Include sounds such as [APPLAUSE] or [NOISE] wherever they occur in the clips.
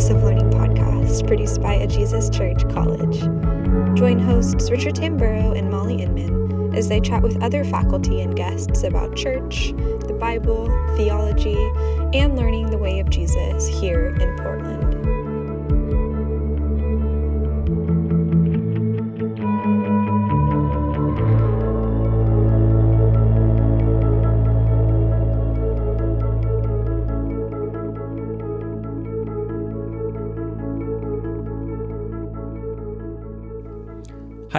House of Learning podcast produced by a Jesus Church College. Join hosts Richard Tamburo and Molly Inman as they chat with other faculty and guests about church, the Bible, theology, and learning the way of Jesus here in Portland.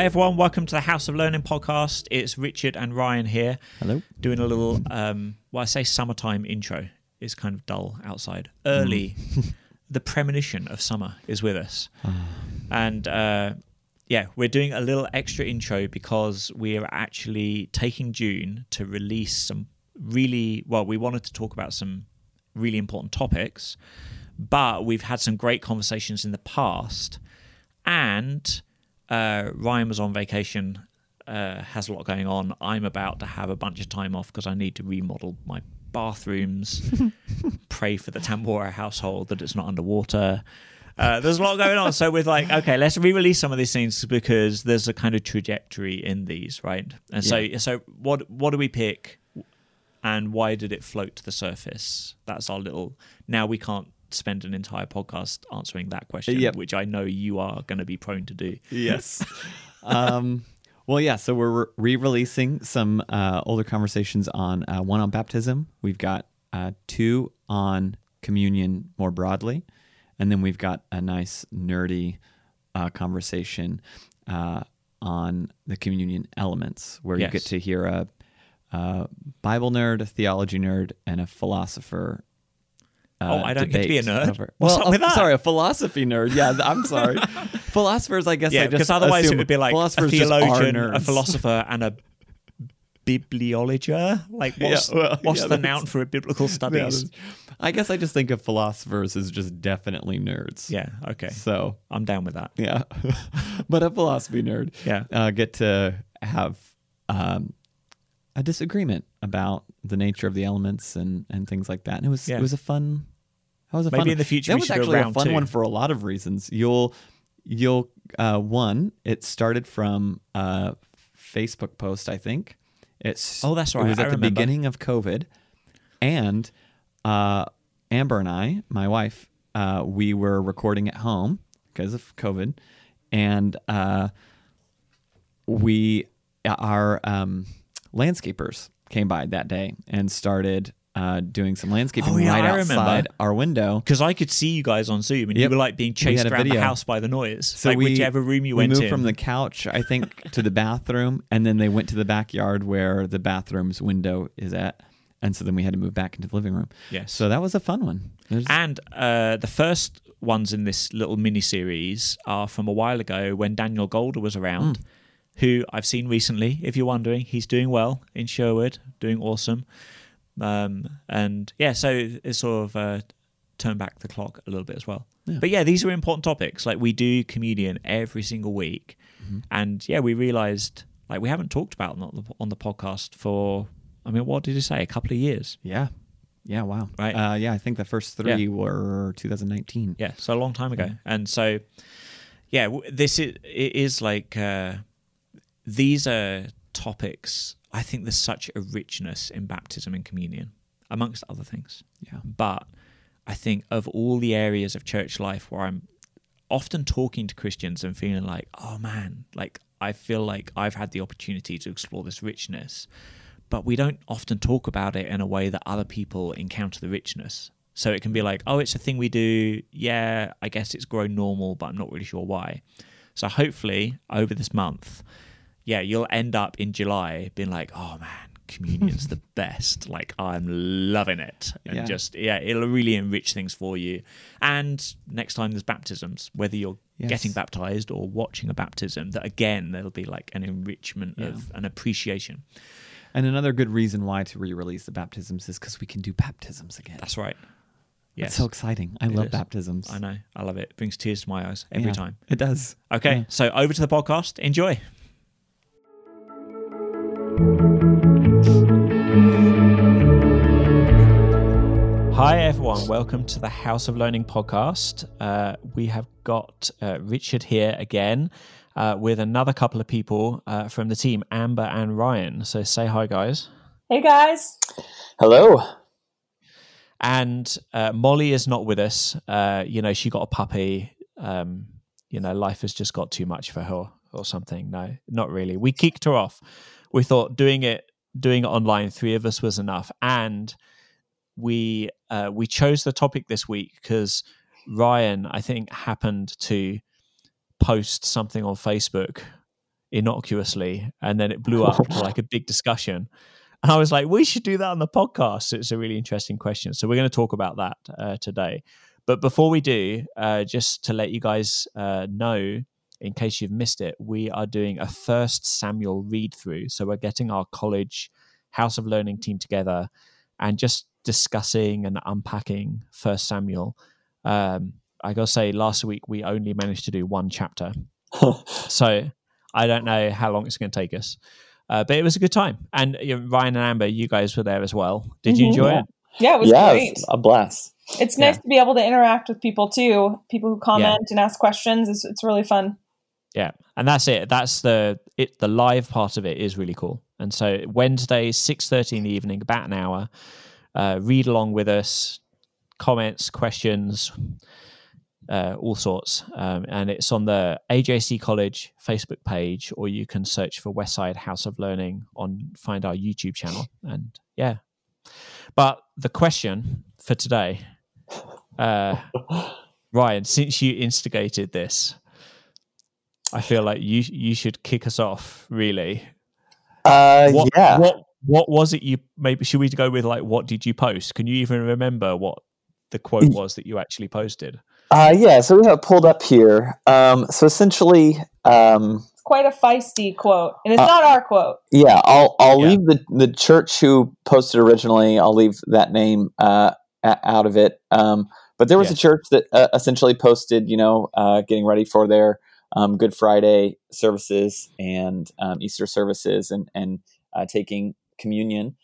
Hi everyone, welcome to the House of Learning podcast. It's Richard and Ryan here. Hello. Doing a little, um, well, I say summertime intro. It's kind of dull outside. Early, [LAUGHS] the premonition of summer is with us, and uh, yeah, we're doing a little extra intro because we are actually taking June to release some really well. We wanted to talk about some really important topics, but we've had some great conversations in the past, and uh, Ryan was on vacation, uh, has a lot going on. I'm about to have a bunch of time off because I need to remodel my bathrooms, [LAUGHS] pray for the Tambora household that it's not underwater. Uh, there's a lot going on. So we're like, okay, let's re-release some of these scenes because there's a kind of trajectory in these, right? And so, so what what do we pick, and why did it float to the surface? That's our little. Now we can't spend an entire podcast answering that question, Yep. which I know you are going to be prone to do. Yes. [LAUGHS] um, well, yeah. So we're re-releasing some uh, older conversations on uh, one on baptism. We've got uh, two on communion more broadly, and then we've got a nice nerdy uh, conversation uh, on the communion elements, where you get to hear a, a Bible nerd, a theology nerd, and a philosopher. Uh, Oh, I don't get to be a nerd? over- What's well, up with that? sorry, a philosophy nerd. Yeah, I'm sorry. [LAUGHS] Philosophers, I guess. Yeah, because otherwise it would be like a philosophers just are theologian, a philosopher, and a bibliologer. Like, what's, Yeah, well, what's yeah, the noun for a biblical [LAUGHS] Yeah, studies? that's- I guess I just think of philosophers as just definitely nerds. Yeah, okay. So I'm down with that. yeah, [LAUGHS] but a philosophy nerd. Yeah. uh, get to have um, a disagreement about the nature of the elements and and things like that. And it was Yeah. it was a fun. That was a Maybe fun. in the future that was should do a actually a fun two. one for a lot of reasons. You'll you'll uh, one. It started from a Facebook post, I think. It's Oh, that's right. It was I at the remember. beginning of COVID, and uh, Amber and I, my wife, uh, we were recording at home because of COVID, and uh, we our um, landscapers came by that day and started uh, doing some landscaping Oh, yeah, right I remember. outside our window. Because I could see you guys on Zoom, and you were like being chased around the house by the noise. So like we, whichever room you we went moved in. from the couch, I think, to the bathroom, and then they went to the backyard where the bathroom's window is at, and so then we had to move back into the living room. Yes. So that was a fun one. There's- And uh, the first ones in this little mini series are from a while ago when Daniel Golder was around, Hmm. who I've seen recently. If you're wondering, he's doing well in Sherwood, doing awesome. Um, and yeah, so it's sort of uh, turned back the clock a little bit as well. Yeah. But yeah, these are important topics. Like we do communion every single week, Mm-hmm. and yeah, we realized like we haven't talked about on the, on the podcast for. I mean, what did you say? A couple of years. yeah, yeah, wow, Right. Uh, yeah, I think the first three were 2019. Yeah, so a long time ago. And so, yeah, this is it is like uh, these are topics. I think there's such a richness in baptism and communion, amongst other things. Yeah, But I think of all the areas of church life where I'm often talking to Christians and feeling like, oh man, like I feel like I've had the opportunity to explore this richness, but we don't often talk about it in a way that other people encounter the richness. So it can be like, oh, it's a thing we do. Yeah, I guess it's grown normal, but I'm not really sure why. So hopefully over this month, yeah, you'll end up in July being like, oh man, communion's the [LAUGHS] best. Like I'm loving it. And Yeah. just yeah, it'll really enrich things for you. And next time there's baptisms, whether you're Yes. getting baptized or watching a baptism, that again there'll be like an enrichment Yeah. of an appreciation. and another good reason why to re-release the baptisms is because we can do baptisms again. That's right. That's Yes. so exciting. I It love is. baptisms. I know. I love it. It brings tears to my eyes every Yeah, time. It does. Okay, Yeah. so over to the podcast. Enjoy. Hi, everyone. Welcome to the House of Learning podcast. Uh, we have got uh, Richard here again uh, with another couple of people uh, from the team, Amber and Ryan. So say hi, guys. Hey, guys. Hello. And uh, Molly is not with us. Uh, you know, she got a puppy. Um, you know, life has just got too much for her or something. No, not really. We kicked her off. We thought doing it doing it online, three of us was enough, and we uh, we chose the topic this week because Ryan, I think, happened to post something on Facebook innocuously, and then it blew up to [LAUGHS] like a big discussion. And I was like, we should do that on the podcast. It's a really interesting question. So we're going to talk about that uh, today. But before we do, uh, just to let you guys uh, know, in case you've missed it, we are doing a first Samuel read through. So we're getting our college House of Learning team together and just discussing and unpacking First Samuel. Um, I gotta say, last week we only managed to do one chapter, [LAUGHS] so I don't know how long it's going to take us. Uh, but it was a good time, and you know, Ryan and Amber, you guys were there as well. Did you Mhm. enjoy Yeah. it? Yeah, it was yeah, great. it's a blast. It's nice Yeah. to be able to interact with people too. People who comment and ask questions. It's, it's really fun. Yeah, and that's it. That's the it. The live part of it is really cool. And so Wednesday, six thirty in the evening, about an hour. Uh, read along with us, comments, questions, uh, all sorts. Um, and it's on the AJC College Facebook page, or you can search for Westside House of Learning on find our YouTube channel. And yeah, but the question for today, uh, [LAUGHS] Ryan, since you instigated this, I feel like you you should kick us off. Really, Uh, what, yeah. what what was it you maybe should we go with like what did you post? Can you even remember what the quote was that you actually posted? Uh, yeah, so we have it pulled up here. Um, so essentially, um, It's quite a feisty quote, and it's Uh, not our quote. yeah, I'll I'll Yeah. leave the the church who posted originally. I'll leave that name uh, out of it. Um, but there was Yeah. a church that uh, essentially posted, you know, uh, getting ready for their um, Good Friday services and um, Easter services, and and uh, taking communion,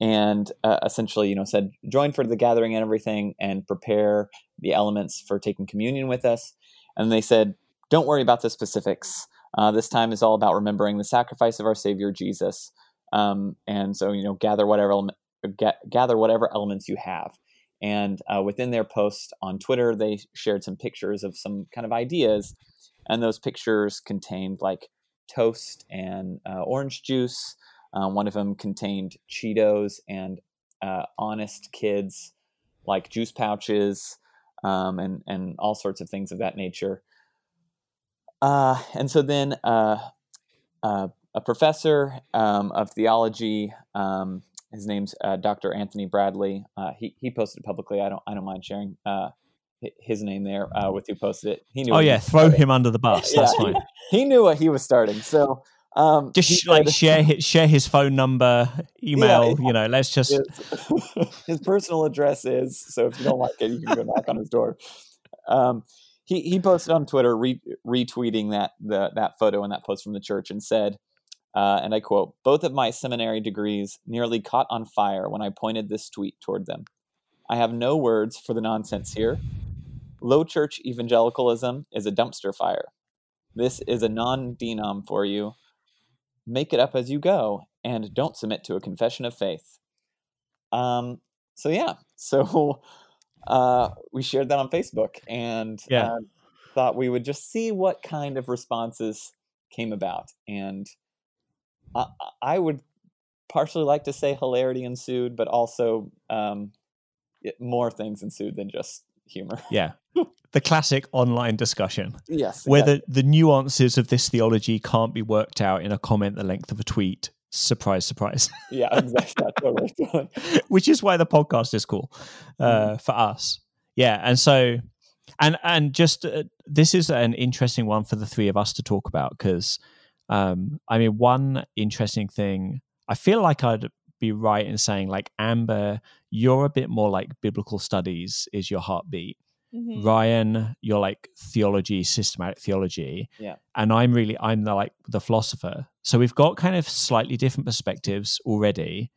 and uh, essentially, you know, said join for the gathering and everything, and prepare the elements for taking communion with us. And they said, don't worry about the specifics. Uh, this time is all about remembering the sacrifice of our Savior Jesus. Um, and so, you know, gather whatever element, ga- gather whatever elements you have. And uh, within their post on Twitter, they shared some pictures of some kind of ideas, and those pictures contained like toast and uh, orange juice. Uh, one of them contained Cheetos and uh, Honest Kids, like juice pouches, um, and and all sorts of things of that nature. Uh, and so then uh, uh, a professor um, of theology, um, his name's Dr. Anthony Bradley. He he posted publicly. I don't I don't mind sharing his name there uh, with who posted it. He knew. Oh yeah, throw starting. him under the bus. [LAUGHS] That's Yeah. fine. He knew what he was starting. So um, Just sh- like share his, [LAUGHS] share his phone number, email. You know, let's just his, [LAUGHS] his personal address is. So if you don't like it, you can go knock on his door. Um, he he posted on Twitter re- retweeting that the that photo and that post from the church and said, uh, and I quote: "Both of my seminary degrees nearly caught on fire when I pointed this tweet toward them. I have no words for the nonsense here. Low church evangelicalism is a dumpster fire. This is a non-denom for you. Make it up as you go, and don't submit to a confession of faith." Um, so yeah, [LAUGHS] so uh, we shared that on Facebook and Yeah. uh, thought we would just see what kind of responses came about. And I, I would partially like to say hilarity ensued, but also um, it- more things ensued than just humor. [LAUGHS] yeah. The classic online discussion. yes, where exactly. the, the nuances of this theology can't be worked out in a comment the length of a tweet. Surprise, surprise. [LAUGHS] yeah, exactly. [LAUGHS] yeah, totally. Which is why the podcast is cool uh, for us. Yeah, and so, and and just uh, this is an interesting one for the three of us to talk about because, um, I mean, one interesting thing I feel like I'd be right in saying like Amber, you're a bit more like biblical studies is your heartbeat. Mhm. Ryan, you're like theology, systematic theology. Yeah. And I'm really I'm the like the philosopher. So we've got kind of slightly different perspectives already.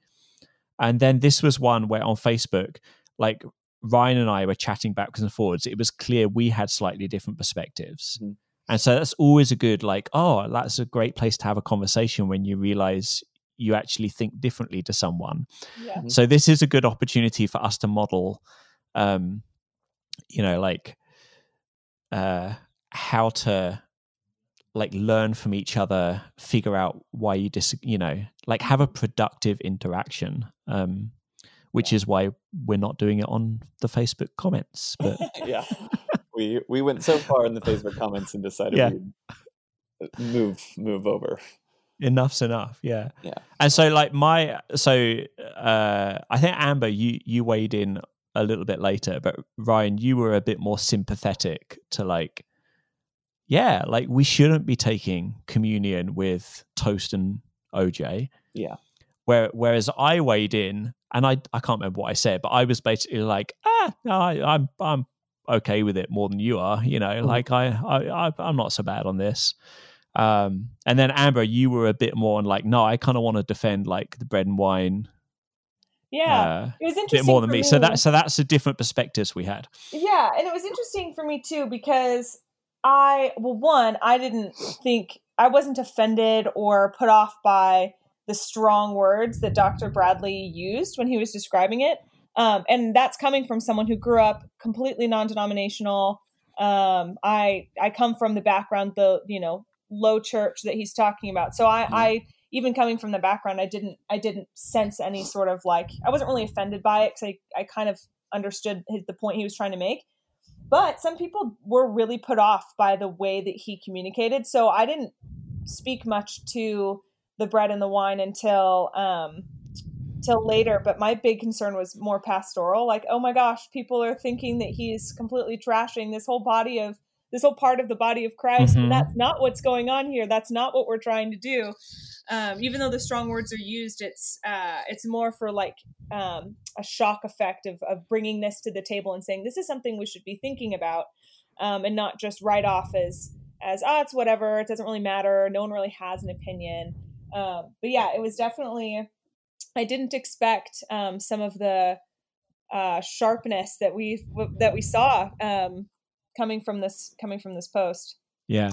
And then this was one where on Facebook, like Ryan and I were chatting backwards and forwards, it was clear we had slightly different perspectives. Mhm. And so that's always a good, like, oh, that's a great place to have a conversation when you realize you actually think differently to someone. Yeah. Mhm. So this is a good opportunity for us to model, um, you know, like uh, how to like learn from each other, figure out why you dis, you know, like have a productive interaction. Um, which is why we're not doing it on the Facebook comments. But [LAUGHS] yeah, [LAUGHS] we we went so far in the Facebook comments and decided Yeah. we'd move move over. Enough's enough yeah Yeah. and so like my so uh i think amber you you weighed in a little bit later but ryan you were a bit more sympathetic to like yeah like we shouldn't be taking communion with toast and oj Yeah. where whereas i weighed in and i i can't remember what i said but i was basically like ah no I, i'm i'm okay with it more than you are you know like I, I I i'm not so bad on this um, and then Amber, you were a bit more on like, no, I kind of want to defend like the bread and wine Yeah. uh, it was a interesting bit more than for me. So that so that's the different perspectives we had. Yeah, and it was interesting for me too because I well one, I didn't think I wasn't offended or put off by the strong words that Dr. Bradley used when he was describing it. Um, and that's coming from someone who grew up completely non-denominational. Um, I I come from the background, the you know low church that he's talking about. So I, I even coming from the background, I didn't I didn't sense any sort of like I wasn't really offended by it because I I kind of understood his, the point he was trying to make. But some people were really put off by the way that he communicated. So I didn't speak much to the bread and the wine until um, till later. But my big concern was more pastoral. Like, oh my gosh, people are thinking that he's completely trashing this whole body of this whole part of the body of Christ, Mhm. and that's not what's going on here. That's not what we're trying to do. Um, even though the strong words are used, it's uh, it's more for like um, a shock effect of of bringing this to the table and saying this is something we should be thinking about, um, and not just write off as as ah it's whatever it doesn't really matter no one really has an opinion um, but yeah it was definitely i didn't expect um, some of the uh, sharpness that we that we saw um, coming from this coming from this post Yeah.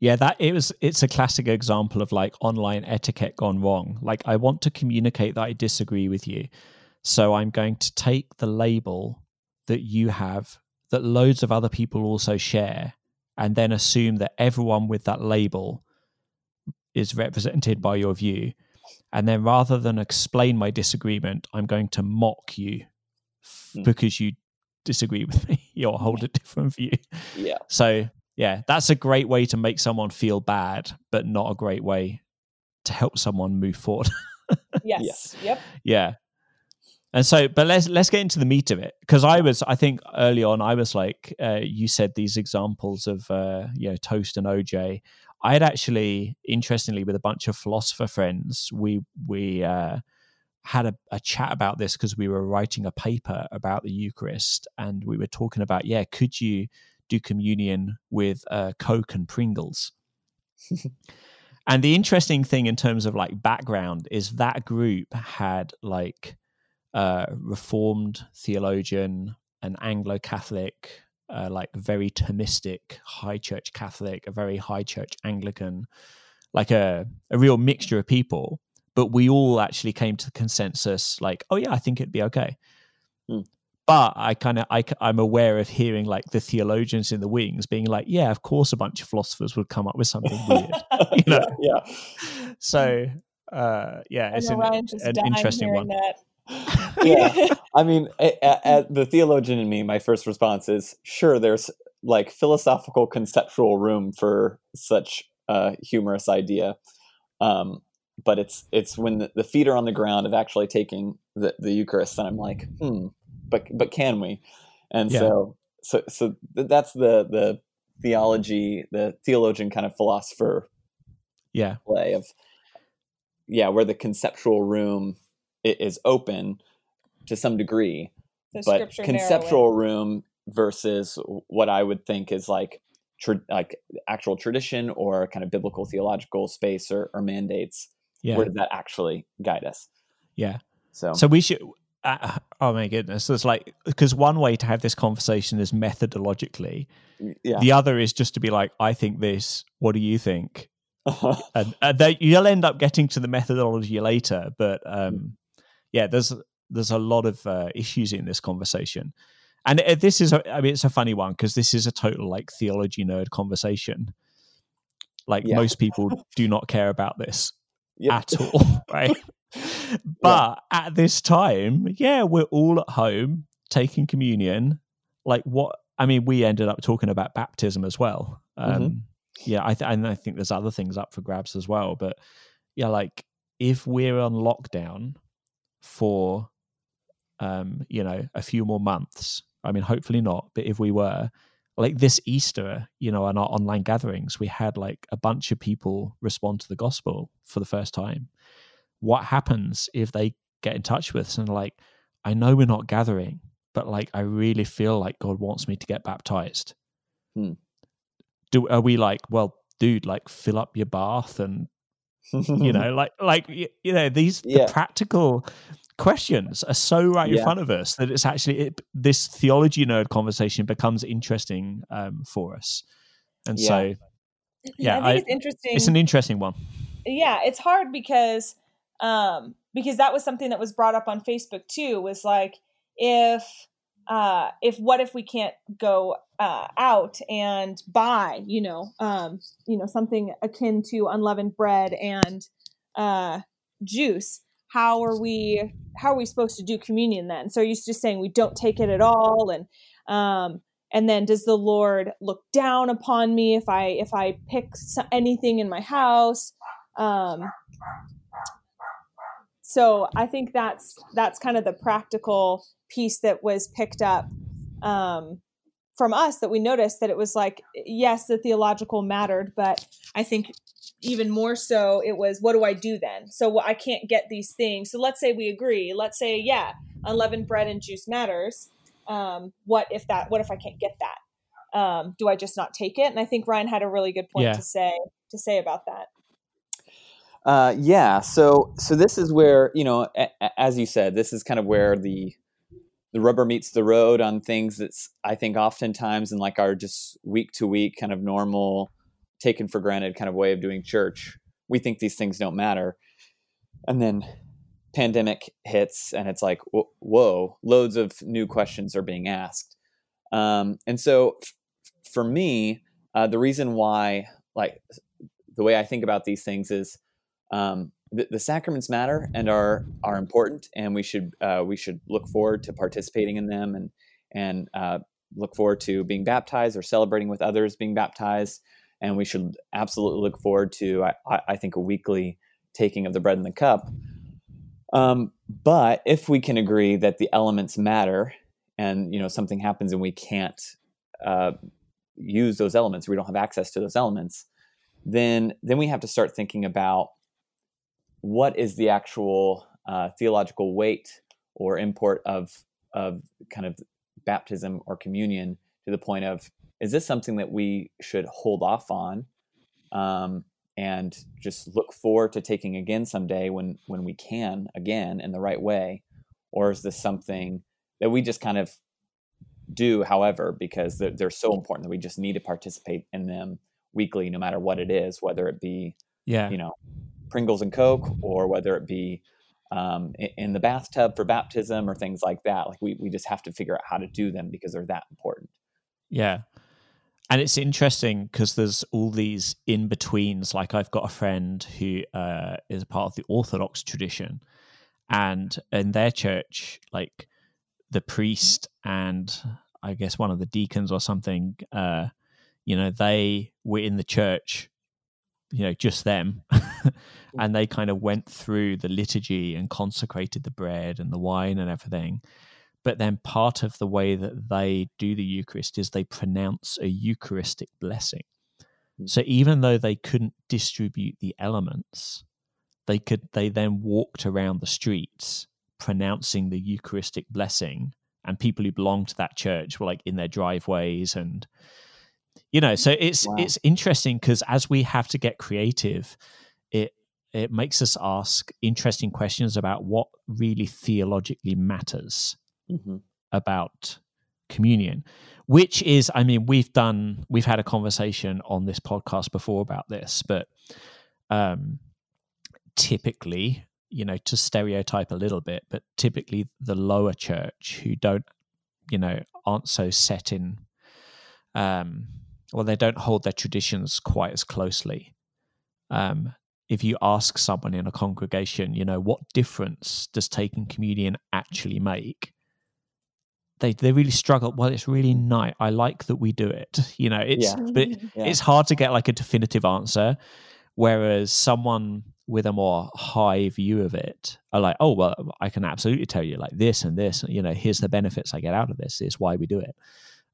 Yeah, that it was it's a classic example of like online etiquette gone wrong. Like I want to communicate that I disagree with you. So I'm going to take the label that you have that loads of other people also share and then assume that everyone with that label is represented by your view. And then rather than explain my disagreement, I'm going to mock you Hmm. because you disagree with me [LAUGHS] or hold a different view. Yeah. So yeah, that's a great way to make someone feel bad, but not a great way to help someone move forward. [LAUGHS] yes yep yeah. And so, but let's let's get into the meat of it because I was, I think early on, I was like, uh, you said these examples of, uh, you know, toast and OJ. I had actually, interestingly, with a bunch of philosopher friends, we we uh, had a, a chat about this because we were writing a paper about the Eucharist, and we were talking about, yeah, could you do communion with uh, Coke and Pringles? [LAUGHS] and the interesting thing in terms of like background is that group had like uh, Reformed theologian, an Anglo Catholic, uh, like very Thomistic high church Catholic, a very high church Anglican, like a, a real mixture of people. But we all actually came to the consensus, like, oh yeah, I think it'd be okay. Hmm. But I kind of I, am aware of hearing like the theologians in the wings being like, yeah, of course, a bunch of philosophers would come up with something weird. [LAUGHS] [LAUGHS] You know? yeah. So uh, yeah, it's an, an interesting one. that [LAUGHS] yeah. I mean, a, a, a- the theologian in me, my first response is sure, there's like philosophical conceptual room for such a humorous idea. Um, but it's it's when the, the feet are on the ground of actually taking the, the Eucharist, and I'm like, hmm, but but can we? And Yeah. so so so that's the the theology, the theologian kind of philosopher Yeah, play of yeah, where the conceptual room is open to some degree, the but scripture narrow conceptual room versus what I would think is like tra- like actual tradition or kind of biblical theological space or, or mandates. Yeah, Where does that actually guide us? yeah. So, So we should. uh, oh my goodness, It's like because one way to have this conversation is methodologically. Yeah. The other is just to be like, I think this. What do you think? [LAUGHS] and, and they, you'll end up getting to the methodology later. But um, yeah, there's there's a lot of uh, issues in this conversation, and uh, this is a, I mean it's a funny one because this is a total like theology nerd conversation. Like Yeah. most people do not care about this Yep. at all, [LAUGHS] [LAUGHS] right? But at this time, yeah, we're all at home taking communion. Like what? I mean, we ended up talking about baptism as well. Um, Mhm. Yeah, I th- and I think there's other things up for grabs as well. But yeah, like if we're on lockdown for, um, you know, a few more months. I mean, hopefully not. But if we were, like this Easter, you know, on our online gatherings, we had like a bunch of people respond to the gospel for the first time. What happens if they get in touch with us and like, I know we're not gathering, but like I really feel like God wants me to get baptized. Hmm. Do are we like, well, dude, like fill up your bath and you [LAUGHS] know, like like you know these Yeah. the practical questions are so right in front of us that it's actually it, this theology nerd conversation becomes interesting um, for us, and so Yeah, I think I- it's interesting. it's an interesting one. yeah it's hard because um because that was something that was brought up on facebook too was like if uh if what if we can't go uh out and buy you know um you know something akin to unleavened bread and uh juice how are we how are we supposed to do communion then? So are you just saying we don't take it at all and um and then does the lord look down upon me if i if i pick anything in my house? Um, so I think that's that's kind of the practical piece that was picked up um, from us that we noticed that it was like yes the theological mattered but I think even more so it was what do I do then? So I can't get these things. So let's say we agree. Let's say yeah unleavened bread and juice matters. Um, what if that what if I can't get that? Um, do I just not take it? And I think Ryan had a really good point Yeah. to say to say about that. Uh, yeah. So so this is where you know, a, a- as you said, this is kind of where the the rubber meets the road on things that's I think oftentimes in like our just week to week kind of normal, taken for granted kind of way of doing church. We think these things don't matter, and then pandemic hits, and it's like whoa, loads of new questions are being asked. Um, and so f- for me, uh, the reason why like the way I think about these things is um, the, the sacraments matter and are are important, and we should uh, we should look forward to participating in them and and uh, look forward to being baptized or celebrating with others being baptized. And we should absolutely look forward to I, I think a weekly taking of the bread and the cup. Um, but if we can agree that the elements matter, and you know something happens and we can't uh, use those elements, we don't have access to those elements, then then we have to start thinking about what is the actual uh, theological weight or import of of kind of baptism or communion to the point of is this something that we should hold off on um, and just look forward to taking again someday when when we can again in the right way? Or is this something that we just kind of do however because they're, they're so important that we just need to participate in them weekly no matter what it is whether it be Yeah, you know Pringles and Coke, or whether it be um, in the bathtub for baptism or things like that. Like we we just have to figure out how to do them because they're that important. Yeah. And it's interesting because there's all these in betweens. Like I've got a friend who uh, is a part of the Orthodox tradition, and in their church, like the priest and I guess one of the deacons or something, uh, you know, they were in the church, you know, just them, [LAUGHS] and they kind of went through the liturgy and consecrated the bread and the wine and everything but then part of the way that they do the Eucharist is they pronounce a Eucharistic blessing. Mm. So even though they couldn't distribute the elements, they could they then walked around the streets pronouncing the Eucharistic blessing, and people who belong to that church were like in their driveways and you know so it's Wow. it's interesting because as we have to get creative it it makes us ask interesting questions about what really theologically matters Mm-hmm. about communion which is i mean we've done we've had a conversation on this podcast before about this but um typically you know to stereotype a little bit but typically the lower church who don't you know aren't so set in um well they don't hold their traditions quite as closely. Um if you ask someone in a congregation you know what difference does taking communion actually make? They they really struggle. Well it's really nice. I like that we do it. [LAUGHS] You know it's Yeah. but [LAUGHS] Yeah. it's hard to get like a definitive answer whereas someone with a more high view of it are like oh well i can absolutely tell you like this and this you know here's the benefits i get out of this. Is why we do it.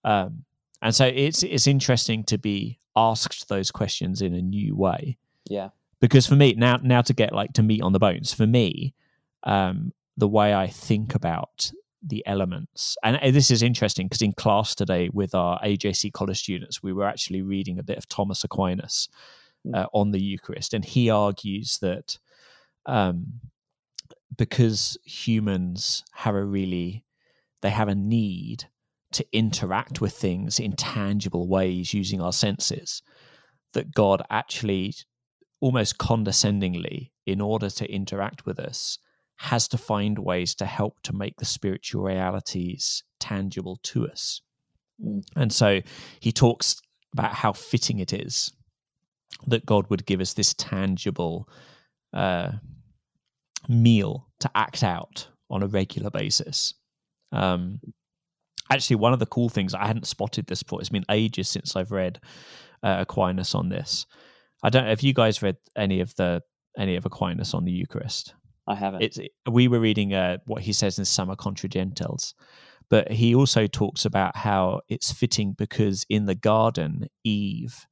Um, and so it's it's interesting to be asked those questions in a new way Yeah. because for me now now to get like to meat on the bones for me um the way i think about the elements and this is interesting because in class today with our ajc college students we were actually reading a bit of thomas aquinas uh, on the eucharist and he argues that um because humans have a really they have a need to interact with things in tangible ways using our senses that god actually almost condescendingly in order to interact with us has to find ways to help to make the spiritual realities tangible to us Mm. and so he talks about how fitting it is that god would give us this tangible uh, meal to act out on a regular basis um, actually one of the cool things i hadn't spotted this before it's been ages since i've read uh, aquinas on this i don't know if you guys read any of the any of aquinas on the eucharist I haven't. it's we were reading uh, what he says in Summa Contra Gentiles, but he also talks about how it's fitting because in the garden, Eve,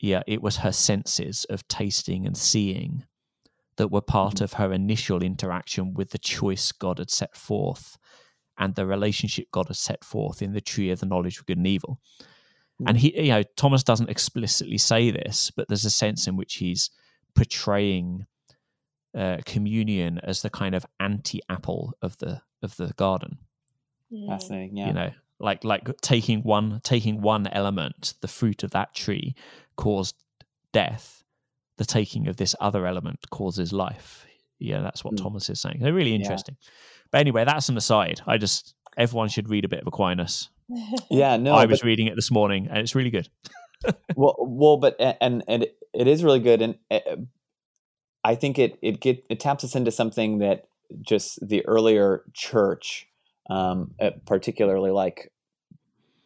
yeah, it was her senses of tasting and seeing that were part Mhm. of her initial interaction with the choice God had set forth and the relationship God has set forth in the tree of the knowledge of good and evil. And he, you know, Thomas doesn't explicitly say this, but there's a sense in which he's portraying uh, communion as the kind of anti-apple of the of the garden. Fascinating. Yeah. You know, like like taking one taking one element, the fruit of that tree, caused death. The taking of this other element causes life. Yeah, that's what Mm. Thomas is saying. They're really Yeah. Interesting. But anyway, that's an aside. I just everyone should read a bit of Aquinas. [LAUGHS] yeah. No. I but- was reading it this morning, and it's really good. [LAUGHS] well well but and and it, it is really good and uh, i think it it get it taps us into something that just the earlier church um uh, particularly like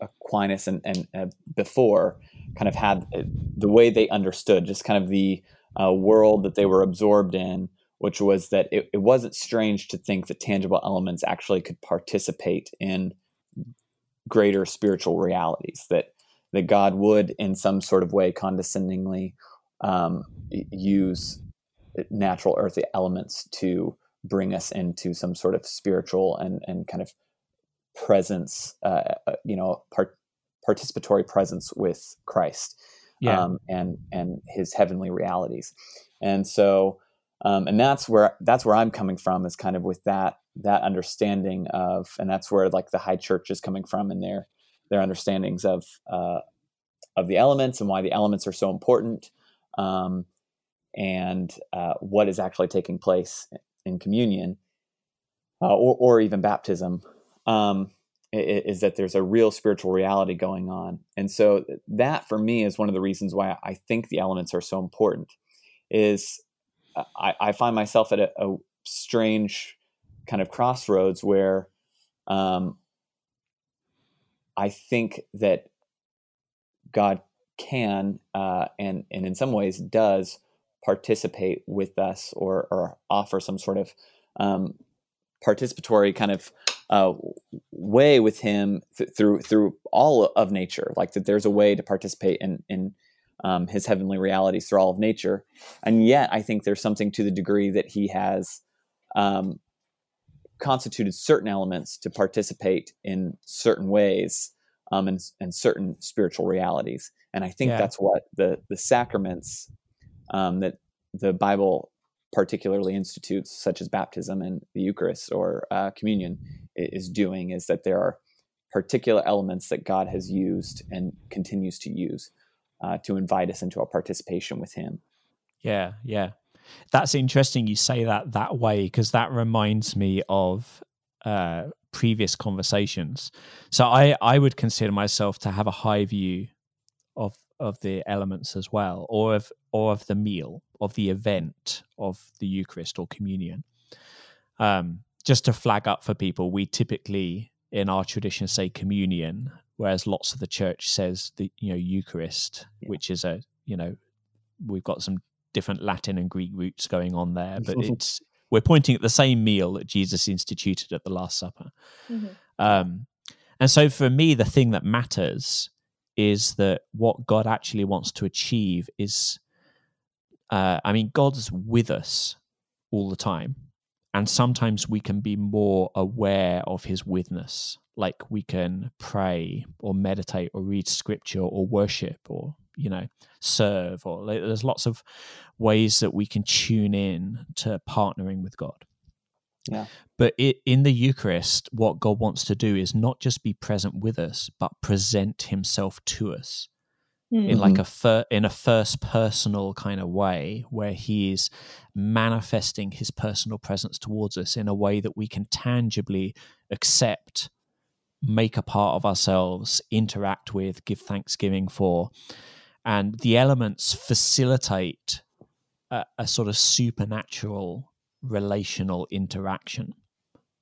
aquinas and and uh, before kind of had uh, the way they understood just kind of the uh, world that they were absorbed in which was that it, it wasn't strange to think that tangible elements actually could participate in greater spiritual realities that that God would, in some sort of way, condescendingly um, use natural earthly elements to bring us into some sort of spiritual and, and kind of presence, uh, uh, you know, part, participatory presence with Christ Yeah, um, and and His heavenly realities, and so um, and that's where that's where I'm coming from is kind of with that that understanding of, and that's where like the high church is coming from in their their understandings of uh, of the elements and why the elements are so important, um, and uh, what is actually taking place in communion, uh, or or even baptism. Um, is that there's a real spiritual reality going on. And so that for me is one of the reasons why I think the elements are so important is I, I find myself at a, a strange kind of crossroads where um, I think that God can uh, and and in some ways does participate with us or or offer some sort of um, participatory kind of uh, way with him th- through through all of nature. Like that there's a way to participate in in um, his heavenly realities through all of nature. And yet i think there's something to the degree that he has um, constituted certain elements to participate in certain ways um, and, and certain spiritual realities. And i think Yeah. that's what the the sacraments um, that the Bible particularly institutes such as baptism and the Eucharist or uh, communion is doing is that there are particular elements that God has used and continues to use uh, to invite us into a participation with Him. Yeah, yeah, that's interesting. You say that that way because that reminds me of uh, previous conversations. So I I would consider myself to have a high view of of the elements as well, or of or of the meal, of the event of the Eucharist or communion. Um, just to flag up for people, we typically in our tradition say communion, whereas lots of the church says the you know Eucharist, yeah. which is a you know we've got some different Latin and Greek roots going on there, but [LAUGHS] it's we're pointing at the same meal that Jesus instituted at the Last Supper. Mm-hmm. Um, and so for me, the thing that matters is that what God actually wants to achieve is, uh, I mean, God's with us all the time. And sometimes we can be more aware of his witness, like we can pray or meditate or read scripture or worship or you know serve or there's lots of ways that we can tune in to partnering with god. Yeah. But it, in the eucharist what god wants to do is not just be present with us but present himself to us mm-hmm. in like a fir- in a first personal kind of way where he is manifesting his personal presence towards us in a way that we can tangibly accept make a part of ourselves interact with give thanksgiving for. And the elements facilitate a, a sort of supernatural relational interaction.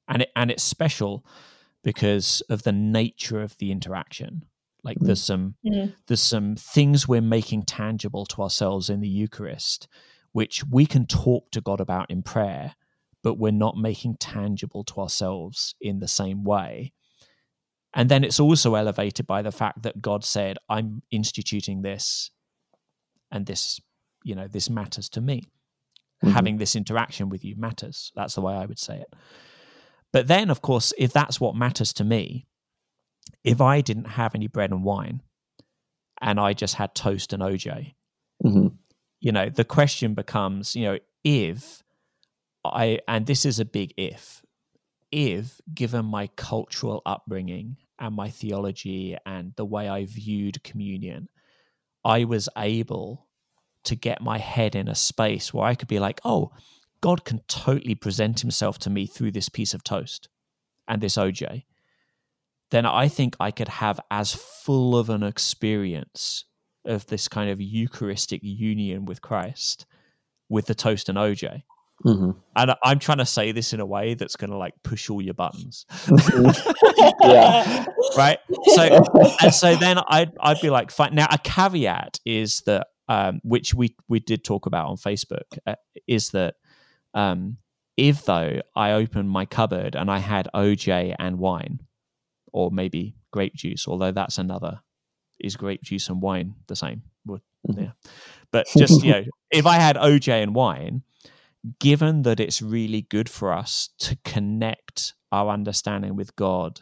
And it and it's special because of the nature of the interaction. Like there's some mm-hmm. there's some things we're making tangible to ourselves in the eucharist which we can talk to god about in prayer but we're not making tangible to ourselves in the same way and then it's also elevated by the fact that God said, I'm instituting this and this, you know, this matters to me. Mm-hmm. Having this interaction with you matters. That's the way I would say it. But then, of course, if that's what matters to me, if I didn't have any bread and wine and I just had toast and OJ, mm-hmm. you know, the question becomes, you know, if I, and this is a big if, if, given my cultural upbringing and my theology and the way I viewed communion, I was able to get my head in a space where I could be like, oh, God can totally present himself to me through this piece of toast and this OJ, then I think I could have as full of an experience of this kind of Eucharistic union with Christ with the toast and OJ Mm-hmm. And I'm trying to say this in a way that's going to like push all your buttons. [LAUGHS] yeah. Right. So, and so then I'd, I'd be like, fine. Now, a caveat is that, um, which we, we did talk about on Facebook, uh, is that um, if though I opened my cupboard and I had OJ and wine, or maybe grape juice, although that's another, is grape juice and wine the same? Well, mm-hmm. yeah. But just, you know, if I had OJ and wine, given that it's really good for us to connect our understanding with God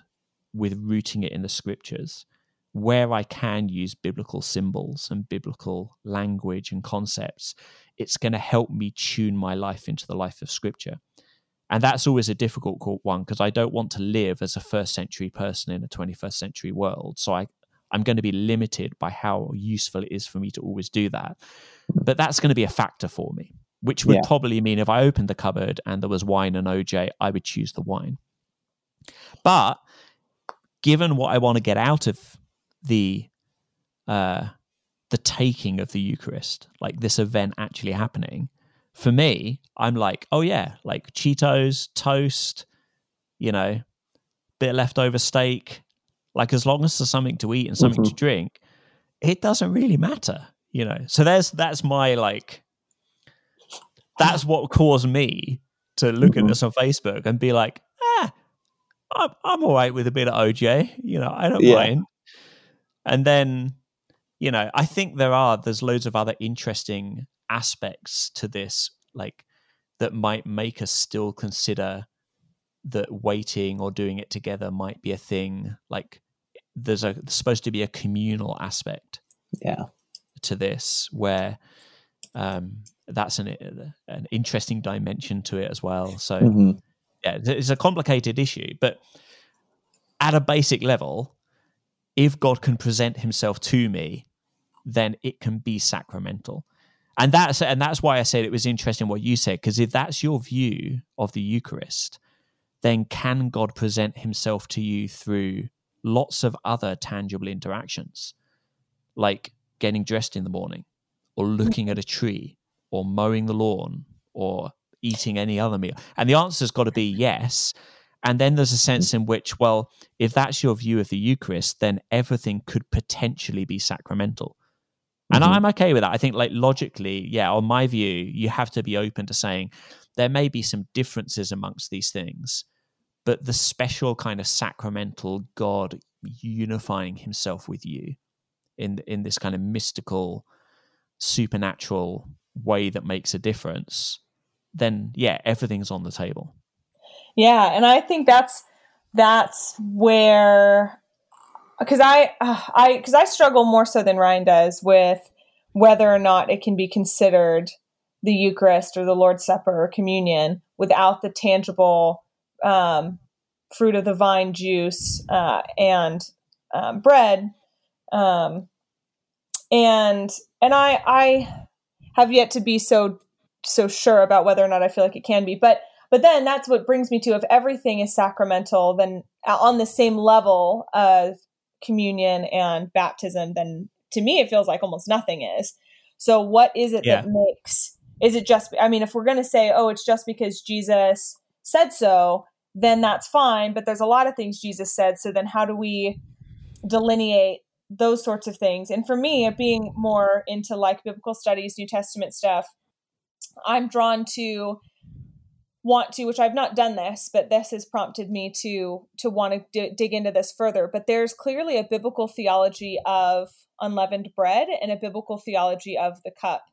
with rooting it in the scriptures, where I can use biblical symbols and biblical language and concepts, it's going to help me tune my life into the life of scripture. And that's always a difficult one because I don't want to live as a first century person in a 21st century world. So I, I'm going to be limited by how useful it is for me to always do that. But that's going to be a factor for me which would yeah. probably mean if I opened the cupboard and there was wine and OJ, I would choose the wine. But given what I want to get out of the uh, the taking of the Eucharist, like this event actually happening, for me, I'm like, oh yeah, like Cheetos, toast, you know, bit of leftover steak. Like as long as there's something to eat and something mm-hmm. to drink, it doesn't really matter, you know. So there's that's my like that's what caused me to look mm-hmm. at this on Facebook and be like, ah, I'm, I'm all right with a bit of OJ. You know, I don't yeah. mind. And then, you know, I think there are, there's loads of other interesting aspects to this, like that might make us still consider that waiting or doing it together might be a thing. Like there's a there's supposed to be a communal aspect. Yeah. To this where Um, that's an an interesting dimension to it as well. So Mm-hmm. yeah, it's a complicated issue, but at a basic level, if God can present Himself to me, then it can be sacramental, and that's and that's why I said it was interesting what you said because if that's your view of the Eucharist, then can God present Himself to you through lots of other tangible interactions, like getting dressed in the morning, or looking at a tree, or mowing the lawn, or eating any other meal? And the answer's got to be yes. And then there's a sense in which, well, if that's your view of the Eucharist, then everything could potentially be sacramental. And Mhm. I'm okay with that. I think, like, logically, yeah, on my view, you have to be open to saying there may be some differences amongst these things, but the special kind of sacramental God unifying himself with you in in this kind of mystical supernatural way that makes a difference then yeah everything's on the table Yeah, and I think that's that's where because I uh, I because I struggle more so than Ryan does with whether or not it can be considered the Eucharist or the Lord's Supper or communion without the tangible um, fruit of the vine juice uh, and um, bread. Um, and and I I have yet to be so so sure about whether or not I feel like it can be, but but then that's what brings me to if everything is sacramental, then on the same level of communion and baptism, then to me it feels like almost nothing is. So what is it Yeah. that makes? Is it just? I mean, if we're going to say, oh, it's just because Jesus said so, then that's fine. But there's a lot of things Jesus said. So then, how do we delineate those sorts of things? And for me, being more into like biblical studies, New Testament stuff, I'm drawn to want to which i've not done this but this has prompted me to to want to d- dig into this further. But there's clearly a biblical theology of unleavened bread and a biblical theology of the cup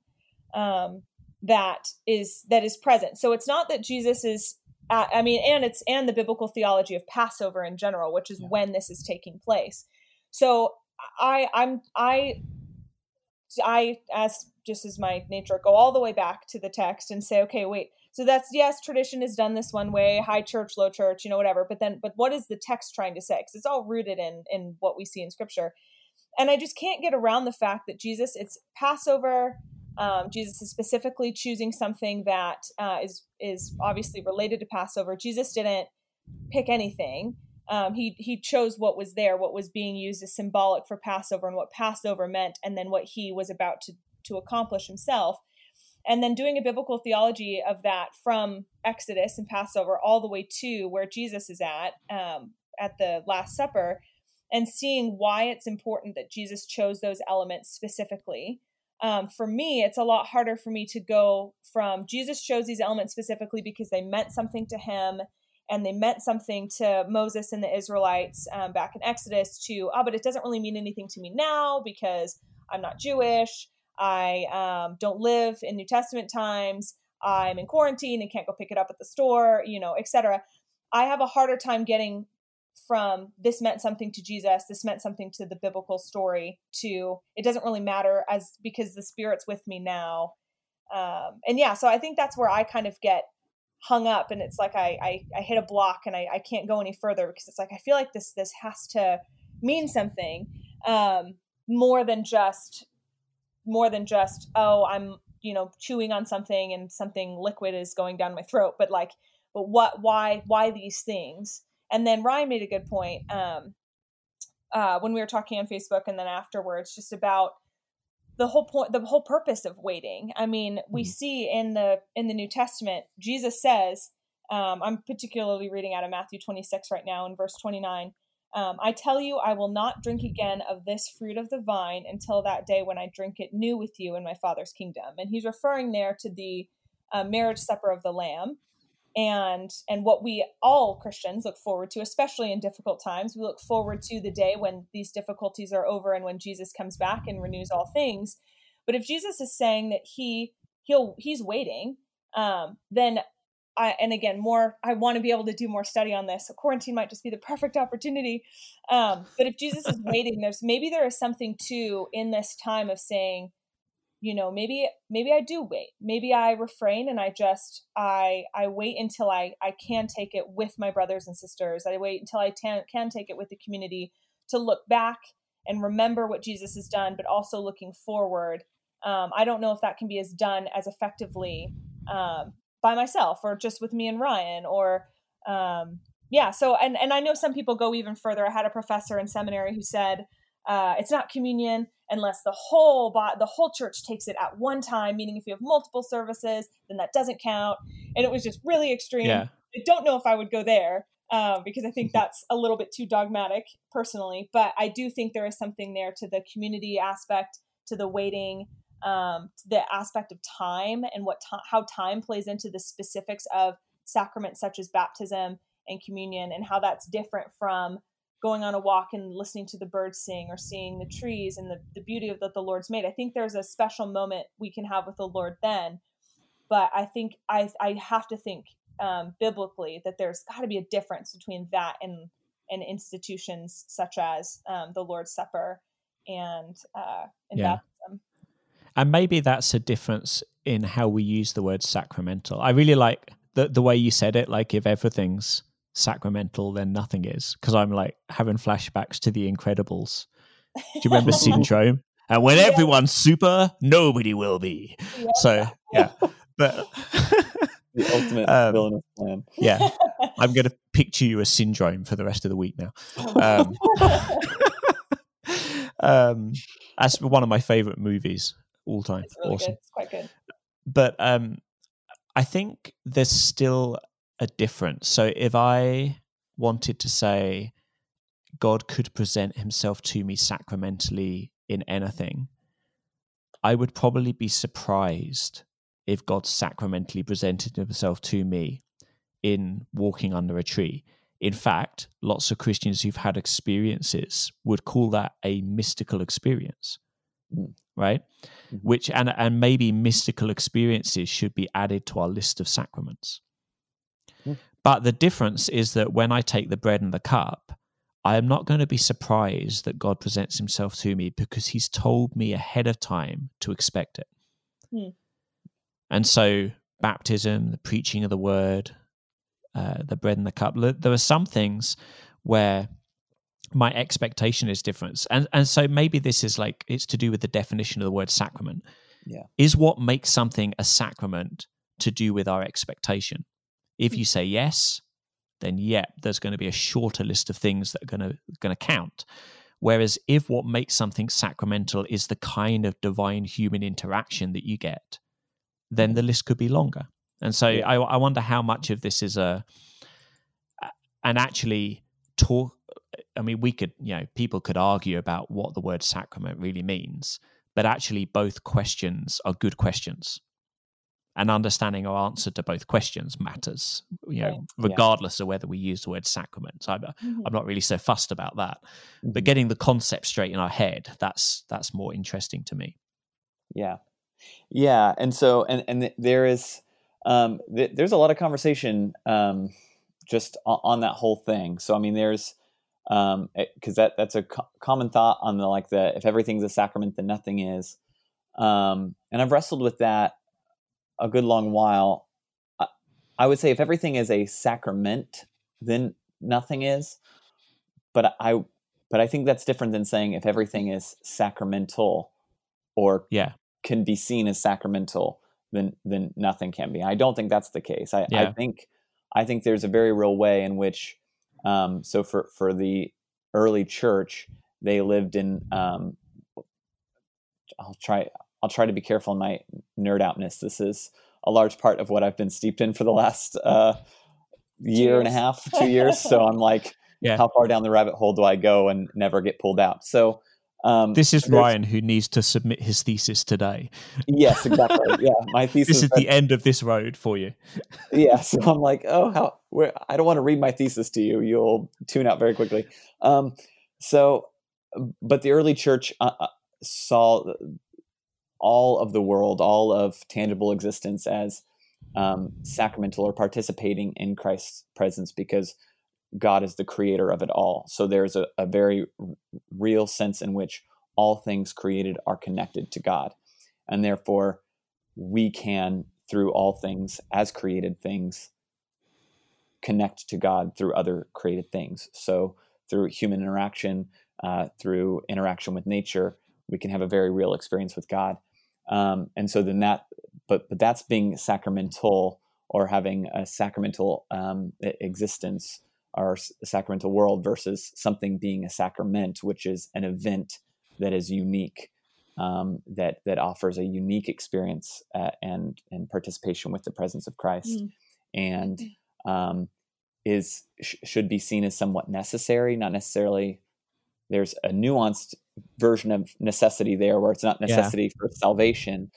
um, that is that is present. So it's not that jesus is i mean and it's and the biblical theology of passover in general which is when this is taking place. So i i'm i i as just as my nature go all the way back to the text and say okay wait so that's yes tradition is done this one way high church low church you know whatever but then but what is the text trying to say? Because it's all rooted in in what we see in scripture. And i just can't get around the fact that jesus it's passover um, jesus is specifically choosing something that uh, is is obviously related to passover. Jesus didn't pick anything um, he he chose what was there what was being used as symbolic for passover and what passover meant and then what he was about to to accomplish himself and then doing a biblical theology of that from Exodus and Passover all the way to where Jesus is at um, at the Last Supper, and seeing why it's important that Jesus chose those elements specifically. Um, for me, it's a lot harder for me to go from Jesus chose these elements specifically because they meant something to him and they meant something to Moses and the Israelites um, back in Exodus to, oh, but it doesn't really mean anything to me now because I'm not Jewish. I um, don't live in New Testament times. I'm in quarantine and can't go pick it up at the store, you know, etc. I have a harder time getting from this meant something to Jesus, this meant something to the biblical story, to it doesn't really matter as because the Spirit's with me now. Um, and yeah, so I think that's where I kind of get hung up and it's like I, I, I hit a block and I, I can't go any further because it's like I feel like this this has to mean something um, more than just more than just oh i'm you know chewing on something and something liquid is going down my throat but like but what why why these things? And then ryan made a good point um uh when we were talking on facebook and then afterwards just about the whole point the whole purpose of waiting i mean we Mhm. see in the in the new testament jesus says um i'm particularly reading out of matthew 26 right now in verse 29 um, I tell you, I will not drink again of this fruit of the vine until that day when I drink it new with you in my Father's kingdom. And he's referring there to the uh, marriage supper of the Lamb, and and what we all Christians look forward to, especially in difficult times. We look forward to the day when these difficulties are over and when Jesus comes back and renews all things. But if Jesus is saying that he he'll he's waiting, um, then I, and again, more, I want to be able to do more study on this. So quarantine might just be the perfect opportunity. Um, but if Jesus is [LAUGHS] waiting, there's maybe there is something too in this time of saying, you know maybe maybe i do wait. Maybe i refrain and i just i i wait until i i can take it with my brothers and sisters. I wait until i can, can take it with the community to look back and remember what jesus has done but also looking forward. Um, i don't know if that can be as done as effectively um, by myself or just with me and ryan or um, yeah so and and i know some people go even further. I had a professor in seminary who said uh, it's not communion unless the whole bo- the whole church takes it at one time. Meaning, if you have multiple services, then that doesn't count. And it was just really extreme. Yeah. I don't know if I would go there um, because I think [LAUGHS] that's a little bit too dogmatic personally. But I do think there is something there to the community aspect, to the waiting, um, the aspect of time and what to- how time plays into the specifics of sacraments such as baptism and communion, and how that's different from going on a walk and listening to the birds sing or seeing the trees and the, the beauty of that the Lord's made. I think there's a special moment we can have with the Lord then. But I think I I have to think um, biblically that there's got to be a difference between that and and institutions such as um, the Lord's Supper and uh, and Yeah. baptism. And maybe that's a difference in how we use the word sacramental. I really like the the way you said it. Like if everything's sacramental, then nothing is. Because I'm like having flashbacks to The Incredibles. Do you [LAUGHS] remember Syndrome? And when Yeah. everyone's super, nobody will be. Yeah. So yeah, but The ultimate [LAUGHS] Um, villainous plan. yeah, [LAUGHS] I'm going to picture you as Syndrome for the rest of the week now. Um, um, that's one of my favorite movies all time. it's really awesome. good. It's quite good. but um i think there's still a difference so if i wanted to say god could present himself to me sacramentally in anything i would probably be surprised if god sacramentally presented himself to me in walking under a tree in fact lots of christians who've had experiences would call that a mystical experience Mm. right Mhm. which and and maybe mystical experiences should be added to our list of sacraments. But the difference is that when i take the bread and the cup i am not going to be surprised that god presents himself to me because he's told me ahead of time to expect it Hmm. and so baptism the preaching of the word uh, the bread and the cup, there are some things where my expectation is different and and so maybe this is like it's to do with the definition of the word sacrament Yeah. is what makes something a sacrament to do with our expectation if you say yes then yeah there's going to be a shorter list of things that are going to going to count. Whereas if what makes something sacramental is the kind of divine human interaction that you get then mm. the list could be longer. And so Yeah. I, I wonder how much of this is a and actually talk i mean we could you know people could argue about what the word sacrament really means but actually both questions are good questions and understanding our answer to both questions matters you know Yeah. regardless of whether we use the word sacrament I'm, Mhm. I'm not really so fussed about that but Mhm. getting the concept straight in our head that's that's more interesting to me Yeah, yeah, and so and and there is um, th- there's a lot of conversation um, just on, on that whole thing. So I mean, there's because that that's a co- common thought on the like the if everything's a sacrament then nothing is, um, and I've wrestled with that a good long while. I, I would say if everything is a sacrament, then nothing is, but I but I think that's different than saying if everything is sacramental or yeah can be seen as sacramental, then then nothing can be. I don't think that's the case. I, I think I think there's a very real way in which um, so for for the early church they lived in um, I'll try I'll try to be careful in my nerd outness. This is a large part of what I've been steeped in for the last uh, year and a half, two years. so I'm like, [LAUGHS] Yeah. how far down the rabbit hole do I go and never get pulled out? So um, this is ryan who needs to submit his thesis today Yes, exactly. [LAUGHS] Yeah, my thesis. this is the end of this road for you [LAUGHS] yeah so i'm like oh how where i don't want to read my thesis to you you'll tune out very quickly um so but the early church uh, uh, saw all of the world all of tangible existence as um, sacramental or participating in christ's presence because god is the creator of it all. So there's a, a very real sense in which all things created are connected to god. And therefore we can through all things as created things connect to god through other created things. So through human interaction uh, through interaction with nature we can have a very real experience with god um, and so then that but but that's being sacramental or having a sacramental um, existence or sacramental world versus something being a sacrament which is an event that is unique um, that that offers a unique experience uh, and and participation with the presence of Christ, mm. and um, is sh- should be seen as somewhat necessary, not necessarily. There's a nuanced version of necessity there, where it's not necessity yeah. for salvation.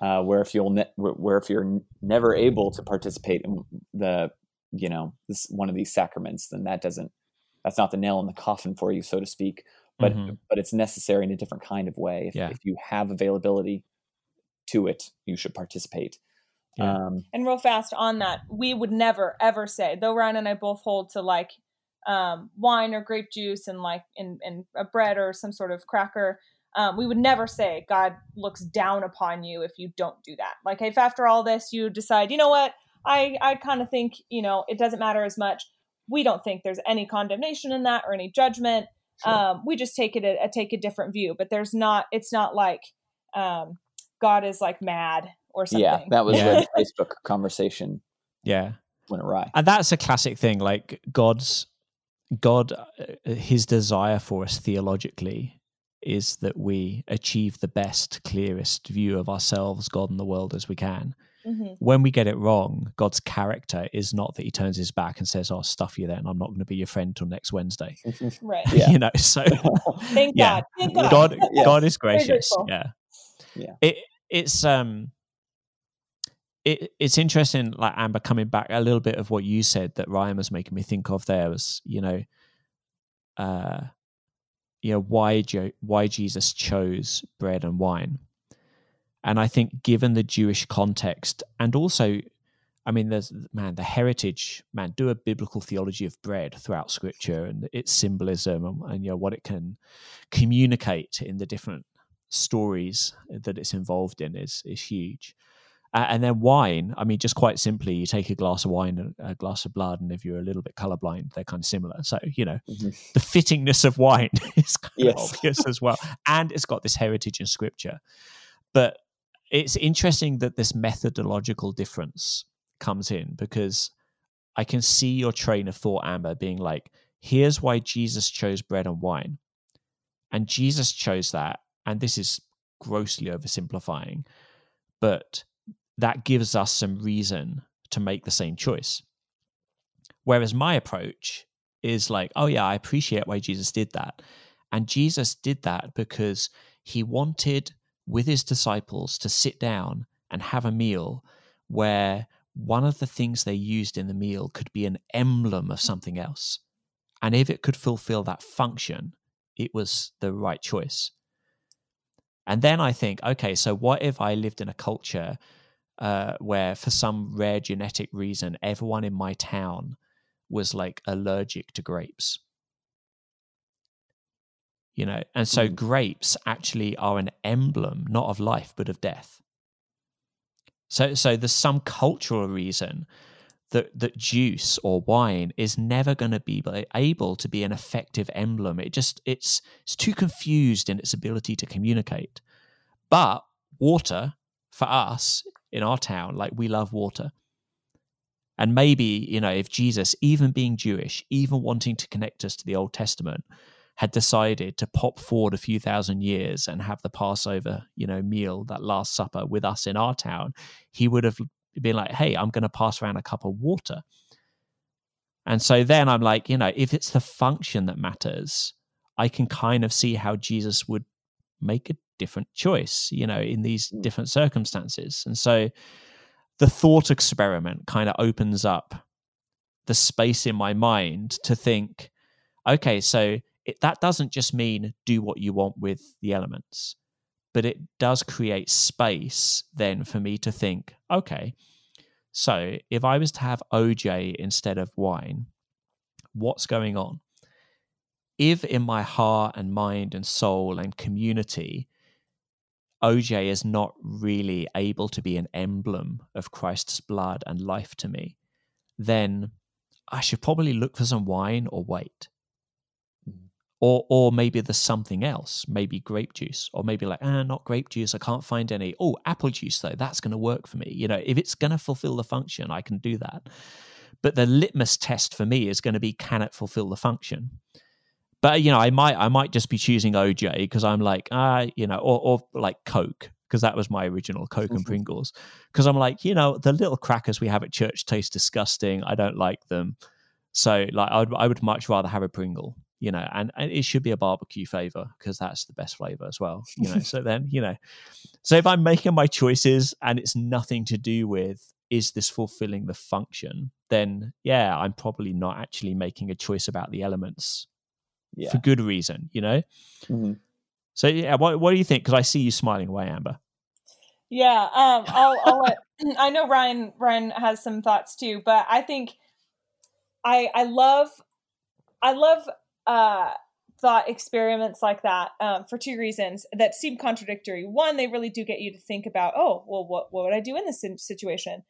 Uh, where if you'll ne- where if you're never able to participate in the you know this one of these sacraments, then that doesn't that's not the nail in the coffin for you, so to speak but mm-hmm. but it's necessary in a different kind of way. If, yeah. if you have availability to it, you should participate. Yeah. Um, and real fast on that, we would never ever say, though Ryan and I both hold to like um, wine or grape juice and like in, in a bread or some sort of cracker. Um, we would never say God looks down upon you if you don't do that. Like if after all this you decide, you know what, I I kind of think you know it doesn't matter as much. We don't think there's any condemnation in that or any judgment. Sure. Um, we just take it a, a, take a different view, but there's not. It's not like um, God is like mad or something. Yeah, that was yeah. a [LAUGHS] Facebook conversation. Yeah, went awry, and that's a classic thing. Like God's God, uh, His desire for us theologically is that we achieve the best, clearest view of ourselves, God, and the world as we can. Mm-hmm. When we get it wrong, God's character is not that he turns his back and says, "I'll stuff you then. I'm not going to be your friend till next Wednesday." [LAUGHS] right. [LAUGHS] Yeah. you know. So [LAUGHS] thank yeah. God. Thank God. God, yes. God is gracious. Yeah. Yeah. It it's um. It, it's interesting, like Amber, coming back a little bit of what you said that Ryan was making me think of. There was, you know, uh, you know why jo- why Jesus chose bread and wine and I think, given the Jewish context, and also, I mean, there's man, the heritage, man, do a biblical theology of bread throughout Scripture and its symbolism and, and you know what it can communicate in the different stories that it's involved in is is huge. Uh, and then wine, I mean, just quite simply, you take a glass of wine and a glass of blood, and if you're a little bit colorblind, they're kind of similar. So, you know, mm-hmm. the fittingness of wine [LAUGHS] is kind yes. of obvious as well. And it's got this heritage in scripture. But it's interesting that this methodological difference comes in because I can see your train of thought, Amber, being like, here's why Jesus chose bread and wine. And Jesus chose that. And this is grossly oversimplifying, but that gives us some reason to make the same choice. Whereas my approach is like, oh, yeah, I appreciate why Jesus did that. And Jesus did that because he wanted with his disciples to sit down and have a meal where one of the things they used in the meal could be an emblem of something else. And if it could fulfill that function, it was the right choice. And then I think, okay, so what if I lived in a culture uh, where, for some rare genetic reason, everyone in my town was like allergic to grapes? you know and so mm. grapes actually are an emblem not of life but of death so so there's some cultural reason that that juice or wine is never going to be able to be an effective emblem it just it's it's too confused in its ability to communicate but water for us in our town like we love water and maybe you know if jesus even being jewish even wanting to connect us to the old testament had decided to pop forward a few thousand years and have the Passover, you know, meal, that Last Supper with us in our town, he would have been like, hey, I'm going to pass around a cup of water. And so then I'm like, you know, if it's the function that matters, I can kind of see how Jesus would make a different choice, you know, in these hmm. different circumstances. And so the thought experiment kind of opens up the space in my mind to think, okay, so it, that doesn't just mean do what you want with the elements, but it does create space then for me to think, okay, so if I was to have OJ instead of wine, what's going on? If in my heart and mind and soul and community, OJ is not really able to be an emblem of Christ's blood and life to me, then I should probably look for some wine or wait. Mhm. Or, or maybe there's something else, maybe grape juice, or maybe like, ah, not grape juice. I can't find any. Oh, apple juice though, that's going to work for me. You know, if it's going to fulfill the function, I can do that. But the litmus test for me is going to be, can it fulfill the function? But you know, I might, I might just be choosing OJ because I'm like, ah, you know, or, or like Coke because that was my original Coke and Mhm. Pringles. Because I'm like, you know, the little crackers we have at church taste disgusting. I don't like them. So like, I would, I would much rather have a Pringle, you know, and, and it should be a barbecue flavor because that's the best flavor as well, you know. so then, you know, so if I'm making my choices and it's nothing to do with is this fulfilling the function, then yeah, I'm probably not actually making a choice about the elements Yeah. for good reason, you know. Mhm. So yeah, what what do you think? Because I see you smiling away, Amber. Yeah, um, I'll, I'll let, [CLEARS THROAT] I know Ryan Ryan has some thoughts too, but I think I I love I love uh, thought experiments like that um, for two reasons that seem contradictory. One, they really do get you to think about, oh, well, what what would I do in this situation?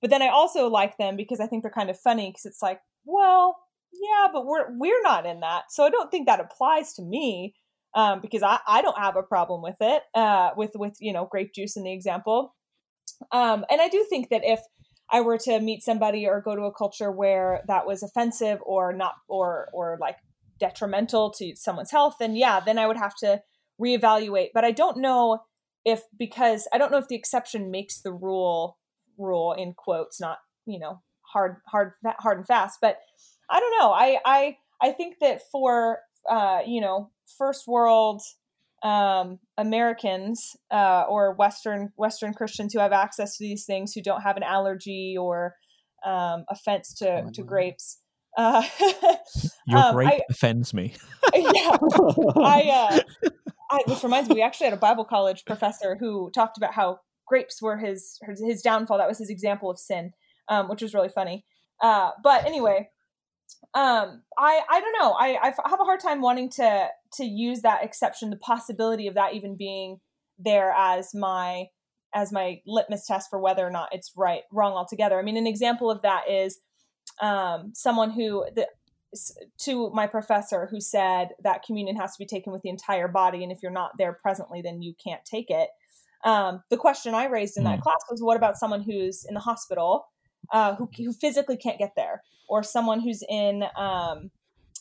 But then I also like them because I think they're kind of funny because it's like, well, yeah, but we're we're not in that, so I don't think that applies to me um, because I, I don't have a problem with it uh, with with you know grape juice in the example. Um, and i do think that if i were to meet somebody or go to a culture where that was offensive or not or or like detrimental to someone's health then yeah then i would have to reevaluate. But i don't know if because i don't know if the exception makes the rule rule in quotes not you know hard hard hard and fast but i don't know i i i think that for uh you know first world um, Americans uh, or Western Western Christians who have access to these things who don't have an allergy or um, offense to, to grapes. Uh, [LAUGHS] Your Um, grape I- offends me. [LAUGHS] yeah, [LAUGHS] I, uh, I, which reminds me, we actually had a Bible college professor who talked about how grapes were his his, his downfall. That was his example of sin, um, which was really funny. Uh, but anyway, um, I I don't know. i i have a hard time wanting to to use that exception, the possibility of that even being there as my as my litmus test for whether or not it's right wrong altogether. I mean, an example of that is um, someone who the, to my professor who said that communion has to be taken with the entire body, and if you're not there presently, then you can't take it. Um, the question I raised in that Hmm. class was, what about someone who's in the hospital uh, who, who physically can't get there, or someone who's in um,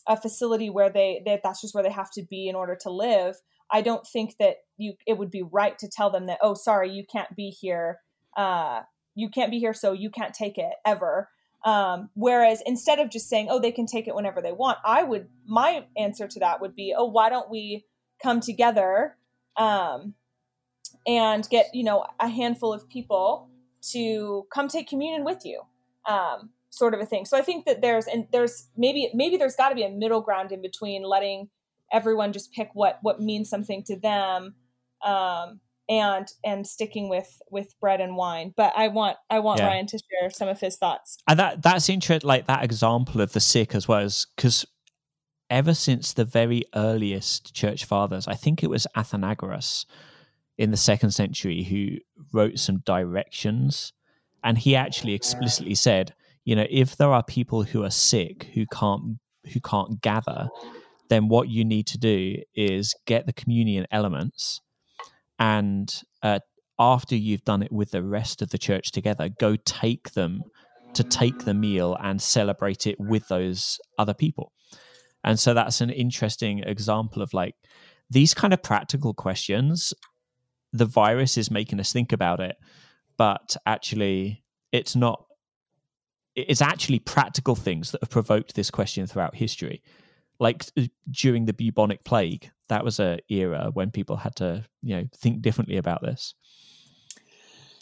a facility where they that that's just where they have to be in order to live? I don't think that you it would be right to tell them that, oh, sorry, you can't be here. Uh, you can't be here, so you can't take it ever. Um, whereas instead of just saying, oh, they can take it whenever they want, I would, my answer to that would be, oh, why don't we come together um, and get, you know, a handful of people to come take communion with you, um, sort of a thing. So I think that there's, and there's maybe, maybe there's got to be a middle ground in between letting everyone just pick what, what means something to them. Um, and and sticking with with bread and wine but i want i want Yeah. ryan to share some of his thoughts and that that's interesting like that example of the sick as well as because ever since the very earliest church fathers i think it was athenagoras in the second century who wrote some directions and he actually explicitly said you know if there are people who are sick who can't who can't gather then what you need to do is get the communion elements and uh, after you've done it with the rest of the church together go take them to take the meal and celebrate it with those other people. And so that's an interesting example of like these kind of practical questions. The virus is making us think about it, but actually, it's not. It's actually practical things that have provoked this question throughout history. Like uh, during the bubonic plague, that was a era when people had to, you know, think differently about this.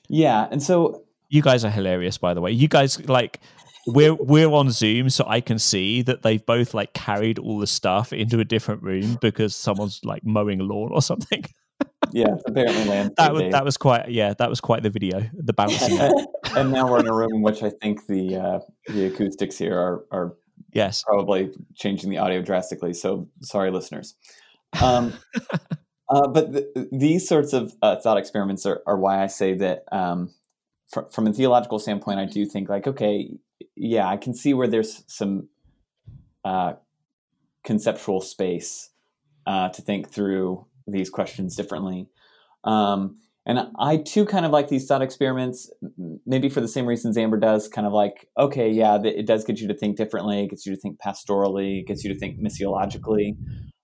Yeah, and so You guys are hilarious, by the way. You guys like we're we're on Zoom, so I can see that they've both like carried all the stuff into a different room because someone's like mowing a lawn or something. [LAUGHS] yeah, apparently [LAUGHS] landscape That was that was quite yeah, that was quite the video. The bouncing. [LAUGHS] and, and now we're in a room in which I think the uh, the acoustics here are are yes. probably changing the audio drastically. So sorry, listeners. Um, [LAUGHS] Uh, but th- these sorts of uh, thought experiments are, are why I say that um, fr- from a theological standpoint, I do think like, okay, yeah, I can see where there's some uh, conceptual space uh, to think through these questions differently. Um, and I too kind of like these thought experiments, maybe for the same reasons Amber does, kind of like, okay, yeah, it does get you to think differently, it gets you to think pastorally, gets you to think missiologically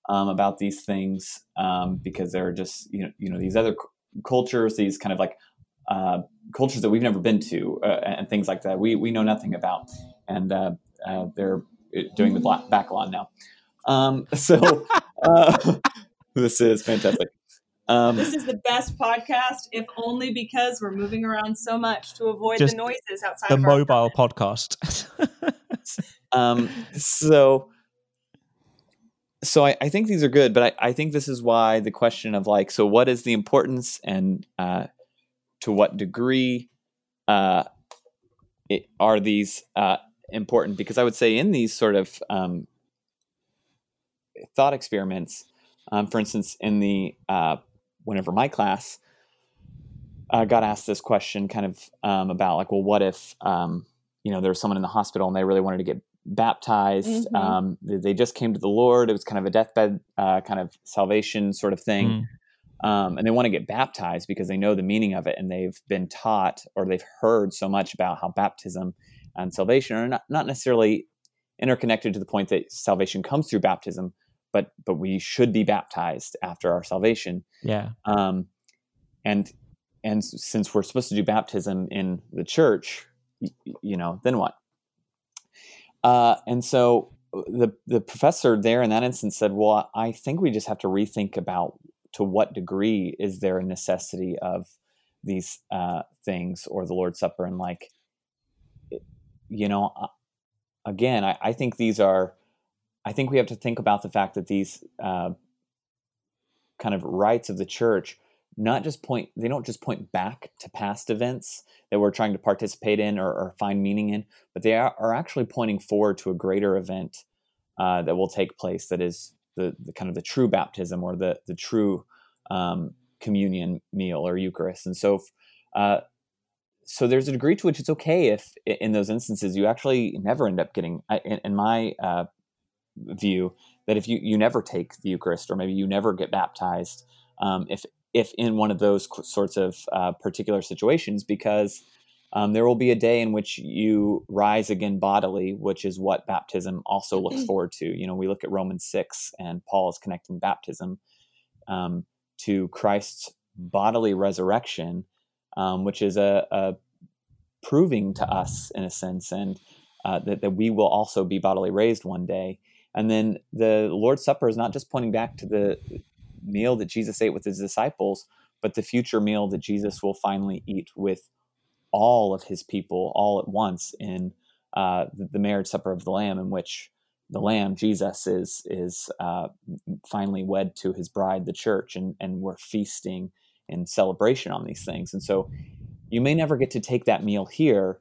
um, about these things um, because there are just, you know, you know, these other c- cultures, these kind of like uh, cultures that we've never been to uh, and things like that. We, we know nothing about. And uh, uh they're uh, doing the black backlog now. Um, [LAUGHS] so uh, [LAUGHS] this is fantastic. Um, this is the best podcast, if only because we're moving around so much to avoid the noises outside. The mobile podcast. [LAUGHS] um, so, so I, I, think these are good, but I, I, think this is why the question of like, so what is the importance and uh, to what degree uh, it, are these uh, important? Because I would say in these sort of um, thought experiments, um, for instance, in the uh, whenever my class uh, got asked this question, kind of um, about like, well, what if um, you know there was someone in the hospital and they really wanted to get baptized? Mm-hmm. Um, they just came to the Lord. It was kind of a deathbed uh, kind of salvation sort of thing. Mm. Um, and they want to get baptized because they know the meaning of it and they've been taught or they've heard so much about how baptism and salvation are not, not necessarily interconnected to the point that salvation comes through baptism, but but we should be baptized after our salvation. Yeah. Um, and and since we're supposed to do baptism in the church, you, you know, then what? Uh, and so the the professor there in that instance said, "Well, I think we just have to rethink about to what degree is there a necessity of these uh, things or the Lord's Supper, and like, you know, uh, again, I, I think these are I think we have to think about the fact that these uh, kind of rites of the church not just point they don't just point back to past events that we're trying to participate in or, or find meaning in but they are, are, actually pointing forward to a greater event uh, that will take place that is the, the, kind of the true baptism or the the true um, communion meal or eucharist. And so uh, so there's a degree to which it's okay if in those instances you actually never end up getting in, in my uh, view that if you you never take the Eucharist or maybe you never get baptized, um, if if in one of those sorts of uh, particular situations, because um, there will be a day in which you rise again bodily, which is what baptism also looks forward to. You know, we look at Romans six, and Paul is connecting baptism um, to Christ's bodily resurrection, um, which is a, a proving to us in a sense, and uh, that, that we will also be bodily raised one day. And then the Lord's Supper is not just pointing back to the meal that Jesus ate with his disciples, but the future meal that Jesus will finally eat with all of his people all at once in uh, the, marriage supper of the Lamb, in which the Lamb, Jesus, is is uh, finally wed to his bride, the church, and and we're feasting in celebration on these things. And so, you may never get to take that meal here,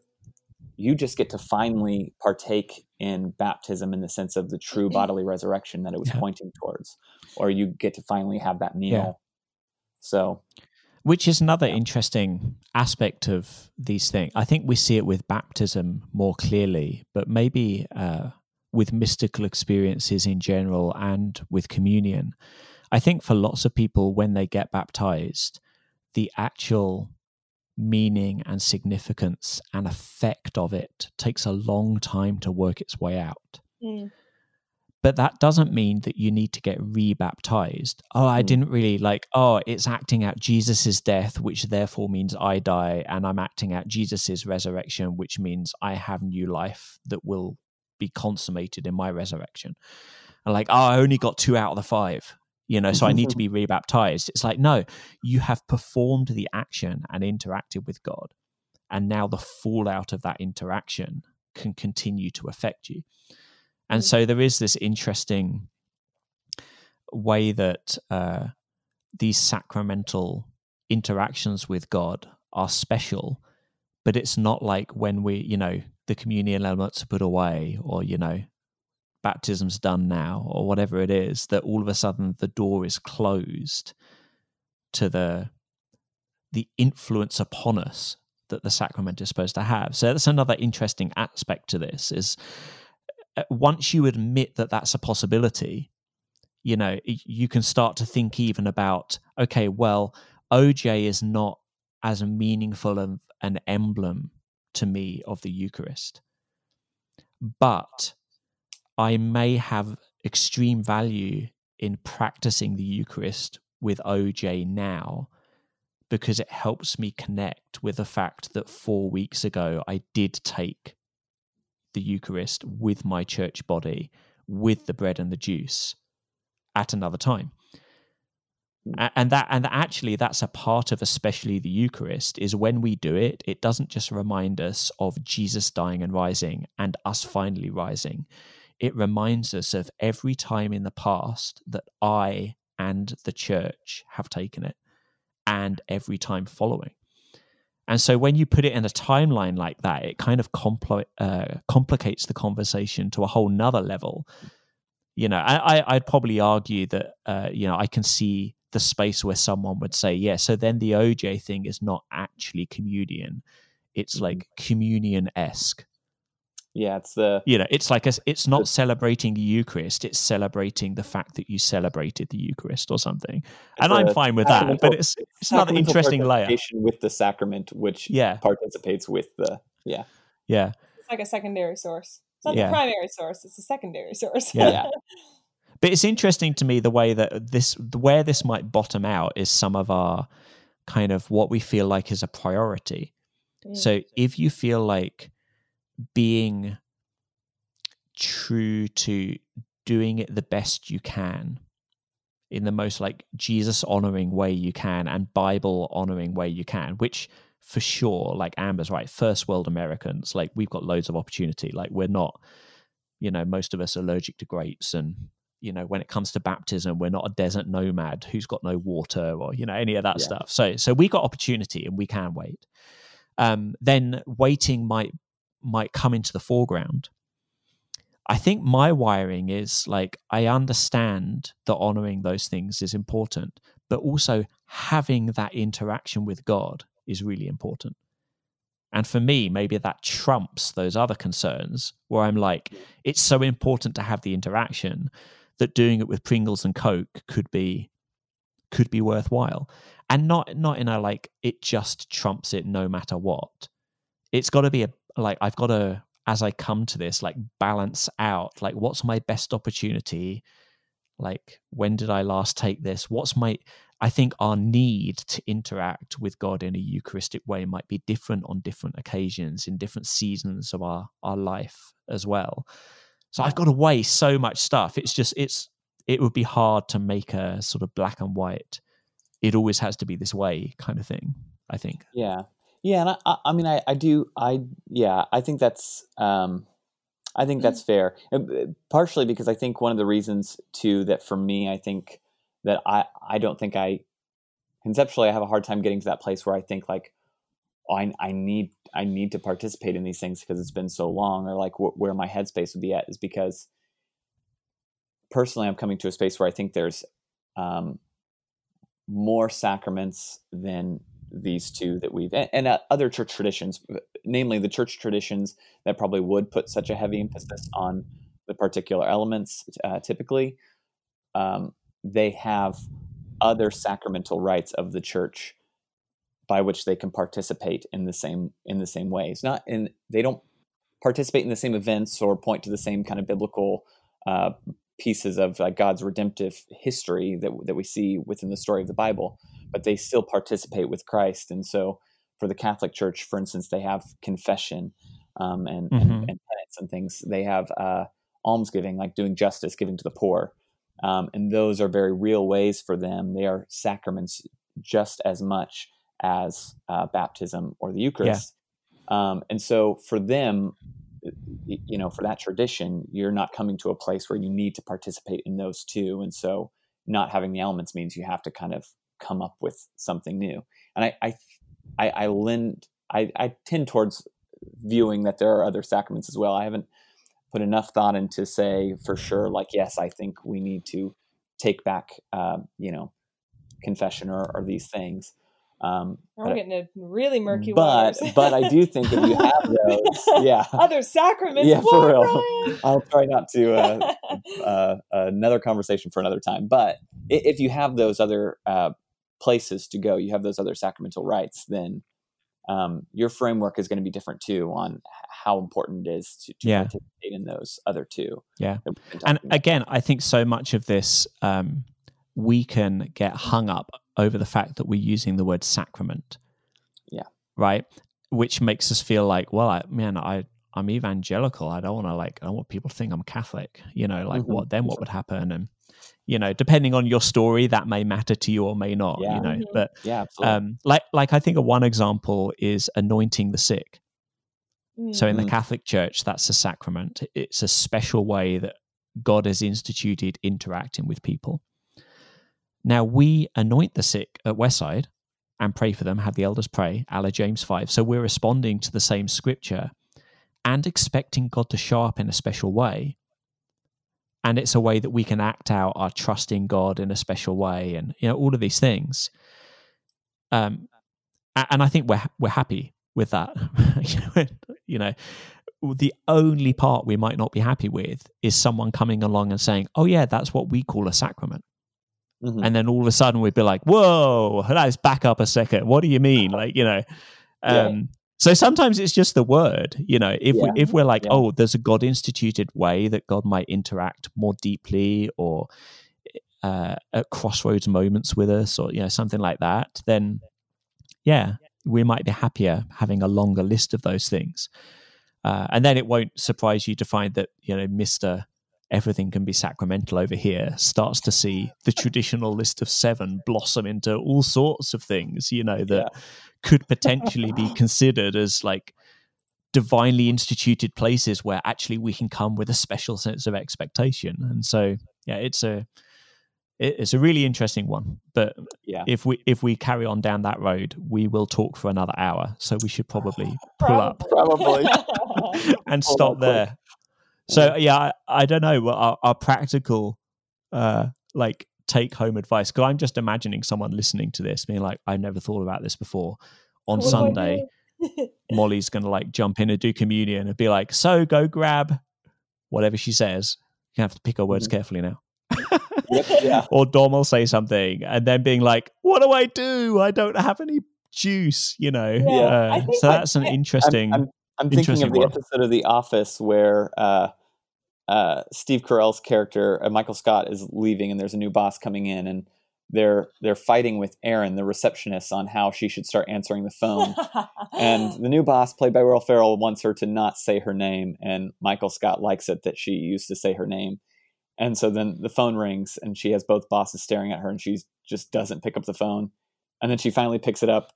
you just get to finally partake in baptism in the sense of the true bodily resurrection that it was yeah. pointing towards, or you get to finally have that meal. Yeah. So, which is another yeah. interesting aspect of these things. I think we see it with baptism more clearly, but maybe uh, with mystical experiences in general and with communion. I think for lots of people, when they get baptized, the actual meaning and significance and effect of it takes a long time to work its way out. Mm. But that doesn't mean that you need to get rebaptized. Oh, I mm. didn't really like, oh, it's acting out Jesus's death, which therefore means I die, and I'm acting out Jesus's resurrection, which means I have new life that will be consummated in my resurrection. And like, oh, I only got two out of the five you know so i need to be rebaptized. It's like no you have performed the action and interacted with god and now the fallout of that interaction can continue to affect you. And so there is this interesting way that uh, these sacramental interactions with god are special but it's not like when we you know the communion elements are put away or you know baptism's done now or whatever it is that all of a sudden the door is closed to the the influence upon us that the sacrament is supposed to have. So that's another interesting aspect to this is uh, once you admit that that's a possibility you know you can start to think even about okay well oj is not as meaningful of an emblem to me of the eucharist. But I may have extreme value in practicing the Eucharist with OJ now because it helps me connect with the fact that four weeks ago I did take the Eucharist with my church body, with the bread and the juice at another time. And that and actually that's a part of especially the Eucharist is when we do it, it doesn't just remind us of Jesus dying and rising and us finally rising it reminds us of every time in the past that I and the church have taken it and every time following. And so when you put it in a timeline like that, it kind of compl- uh, complicates the conversation to a whole nother level. You know, I, would probably argue that, uh, you know, I can see the space where someone would say, yeah, so then the OJ thing is not actually communion. It's mm-hmm. like communion esque yeah it's the you know it's like a, it's not the, celebrating the eucharist it's celebrating the fact that you celebrated the eucharist or something and i'm fine with that but it's it's another interesting layer with the sacrament which yeah participates with the yeah yeah it's like a secondary source it's not yeah. the primary source it's a secondary source yeah. yeah. [LAUGHS] but it's interesting to me the way that this where this might bottom out is some of our kind of what we feel like is a priority mm. so if you feel like being true to doing it the best you can in the most like Jesus honoring way you can and Bible honoring way you can, which for sure, like Amber's right, first world Americans, like we've got loads of opportunity. Like we're not, you know, most of us are allergic to grapes and you know when it comes to baptism we're not a desert nomad who's got no water or you know any of that yeah. stuff so so we got opportunity and we can wait um, then waiting might might come into the foreground. I think my wiring is like I understand that honoring those things is important, but also having that interaction with God is really important. And for me, maybe that trumps those other concerns where I'm like, it's so important to have the interaction that doing it with Pringles and Coke could be could be worthwhile. And not not in a like it just trumps it no matter what. It's got to be a like I've got to as I come to this like balance out like what's my best opportunity like when did I last take this what's my I think our need to interact with God in a Eucharistic way might be different on different occasions in different seasons of our our life as well. So I've got to weigh so much stuff. It's just it's it would be hard to make a sort of black and white. It always has to be this way kind of thing. I think. Yeah, yeah, and I, I mean, I, I do, I yeah, I think that's, um, I think that's fair. Uh, partially because I think one of the reasons too that for me, I think that I, I don't think I conceptually I have a hard time getting to that place where I think like, oh, I, I need, I need to participate in these things because it's been so long, or like wh- where my headspace would be at is because personally I'm coming to a space where I think there's um, more sacraments than these two that we've and, and uh, other church traditions, namely the church traditions that probably would put such a heavy emphasis on the particular elements. Uh, typically, um, they have other sacramental rites of the church by which they can participate in the same in the same ways. Not in they don't participate in the same events or point to the same kind of biblical uh, pieces of uh, God's redemptive history that that we see within the story of the Bible but they still participate with Christ. And so, for the Catholic Church, for instance, they have confession um, and, mm-hmm. and, and, penance and things. They have uh, almsgiving, like doing justice, giving to the poor. Um, and those are very real ways for them. They are sacraments just as much as uh, baptism or the Eucharist. Yeah. Um, and so, for them, you know, for that tradition, you're not coming to a place where you need to participate in those two. And so, not having the elements means you have to kind of come up with something new. And I, I, I, I lend, I, I tend towards viewing that there are other sacraments as well. I haven't, put enough thought into say for sure, like yes, I think we need to take back, uh, you know, confession or, or these things. Um, We're getting into really murky but waters. but I do think if you have [LAUGHS] those, yeah, Other sacraments. Yeah, for real. Brian? I'll try not to uh, [LAUGHS] uh, another conversation for another time. But if you have those other uh, places to go, you have those other sacramental rites, then um, your framework is going to be different too on how important it is to, to Yeah. participate in those other two. Yeah. that we've been and about. again i think so much of this um, we can get hung up over the fact that we're using the word sacrament Yeah. right which makes us feel like well I, man i i'm evangelical i don't want to like i don't want people to think i'm catholic you know like Mhm. what then what would happen and you know depending on your story that may matter to you or may not Yeah. you know Mhm. but yeah, absolutely. um like like i think a one example is anointing the sick so in the Mm. Catholic Church, that's a sacrament. It's a special way that God has instituted interacting with people. Now we anoint the sick at Westside and pray for them, have the elders pray, a James 5. So we're responding to the same scripture and expecting God to show up in a special way. And it's a way that we can act out our trust in God in a special way and you know all of these things. Um and I think we're we're happy with that. [LAUGHS] you know, the only part we might not be happy with is someone coming along and saying, "Oh yeah, that's what we call a sacrament," Mhm. and then all of a sudden we'd be like, "Whoa, let's back up a second. What do you mean?" Like, you know. Um, so sometimes it's just the word, you know. If Yeah. we if we're like, Yeah. oh, there's a God instituted way that God might interact more deeply, or uh, at crossroads moments with us, or you know something like that, then yeah, we might be happier having a longer list of those things. Uh, and then it won't surprise you to find that you know Mister Everything can be sacramental over here starts to see the traditional list of seven blossom into all sorts of things. You know that could potentially be considered as like divinely instituted places where actually we can come with a special sense of expectation. And so yeah, it's a it's a really interesting one. But Yeah. if we if we carry on down that road, we will talk for another hour. So we should probably pull up Probably. [LAUGHS] and Pull stop up quick. there. So yeah, I, I don't know what our, our practical uh like take home advice because I'm just imagining someone listening to this being like, I never thought about this before. On What Sunday. [LAUGHS] Molly's gonna like jump in and do communion and be like, so go grab whatever she says. You have to pick her words Mhm. carefully now. Yep, yeah. [LAUGHS] or Dom will say something and then being like, What do I do? I don't have any juice, you know. Yeah, Uh, so I- that's an I- interesting I'm, I'm thinking interesting of the episode of The Office where uh, uh, Steve Carell's character, uh, Michael Scott, is leaving, and there's a new boss coming in, and they're they're fighting with Erin, the receptionist, on how she should start answering the phone. and [LAUGHS] the new boss, played by Will Ferrell, wants her to not say her name, and Michael Scott likes it that she used to say her name. And so then the phone rings, and she has both bosses staring at her, and she just doesn't pick up the phone. And then she finally picks it up,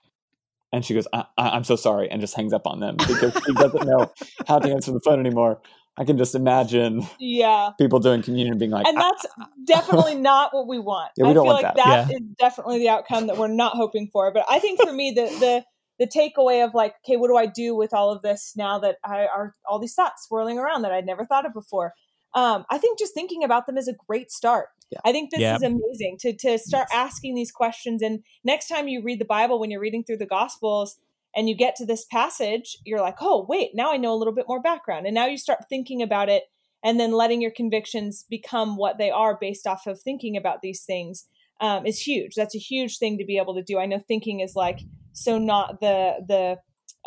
and she goes, I- I- "I'm so sorry," and just hangs up on them because she doesn't know how to answer the phone anymore. I can just imagine yeah. people doing communion being like, and "Ah, that's definitely not what we want. Yeah, we I don't feel want like that. that is definitely the outcome that we're not hoping for. But I think for me, the the the takeaway of like, okay, what do I do with all of this now that I are all these thoughts swirling around that I'd never thought of before? Um, I think just thinking about them is a great start. Yeah. I think this Yeah. is amazing to to start asking these questions. And next time you read the Bible, when you're reading through the Gospels, and you get to this passage, you're like, oh wait, now I know a little bit more background, and now you start thinking about it and then letting your convictions become what they are based off of thinking about these things um, is huge. That's a huge thing to be able to do. I know thinking is like so not the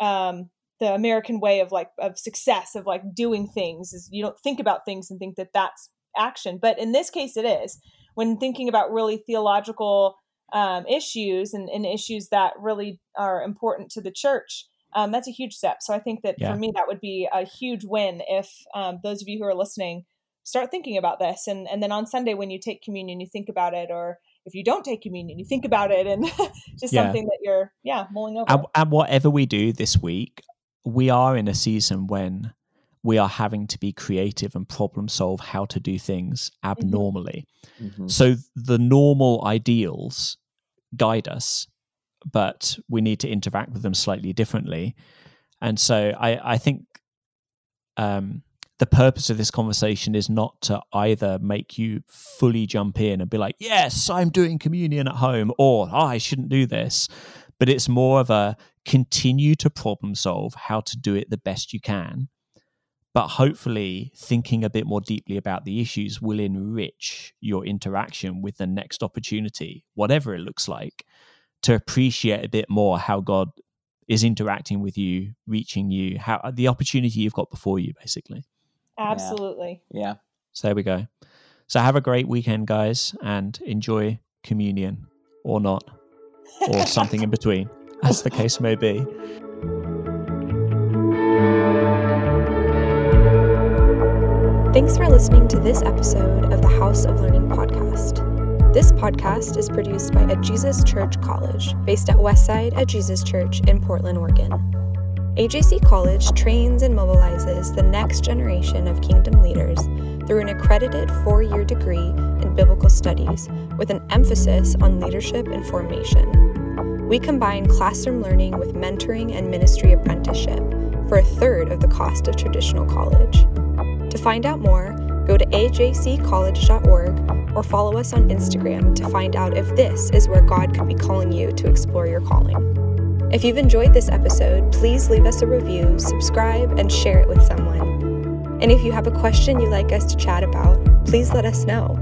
the um, the American way of like of success of like doing things is you don't think about things and think that that's action, but in this case it is. When thinking about really theological um, issues and, and issues that really are important to the church, um, that's a huge step. So I think that Yeah. for me, that would be a huge win if um, those of you who are listening start thinking about this. And, and then on Sunday, when you take communion, you think about it. Or if you don't take communion, you think about it and [LAUGHS] just Yeah. something that you're, yeah, mulling over. and, and whatever we do this week, we are in a season when we are having to be creative and problem solve how to do things abnormally. mhm." So the normal ideals guide us, but we need to interact with them slightly differently. And so I, I think um, the purpose of this conversation is not to either make you fully jump in and be like, yes, I'm doing communion at home, or oh, I shouldn't do this. But it's more of a continue to problem solve how to do it the best you can. But hopefully, thinking a bit more deeply about the issues will enrich your interaction with the next opportunity, whatever it looks like, to appreciate a bit more how God is interacting with you, reaching you, how uh, the opportunity you've got before you, basically. Absolutely. Yeah. So there we go. So have a great weekend, guys, and enjoy communion or not, or something in between, as the case may be. Thanks for listening to this episode of the House of Learning podcast. This podcast is produced by A Jesus Church College, based at Westside A Jesus Church in Portland, Oregon. AJC College trains and mobilizes the next generation of kingdom leaders through an accredited four year degree in biblical studies with an emphasis on leadership and formation. We combine classroom learning with mentoring and ministry apprenticeship for a third of the cost of traditional college. To find out more, go to ajccollege.org or follow us on Instagram to find out if this is where God could be calling you to explore your calling. If you've enjoyed this episode, please leave us a review, subscribe, and share it with someone. And if you have a question you'd like us to chat about, please let us know.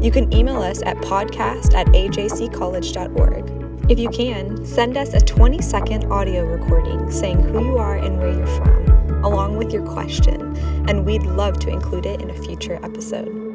You can email us at podcast at ajccollege.org. If you can, send us a 20 second audio recording saying who you are and where you're from, along with your question, and we'd love to include it in a future episode.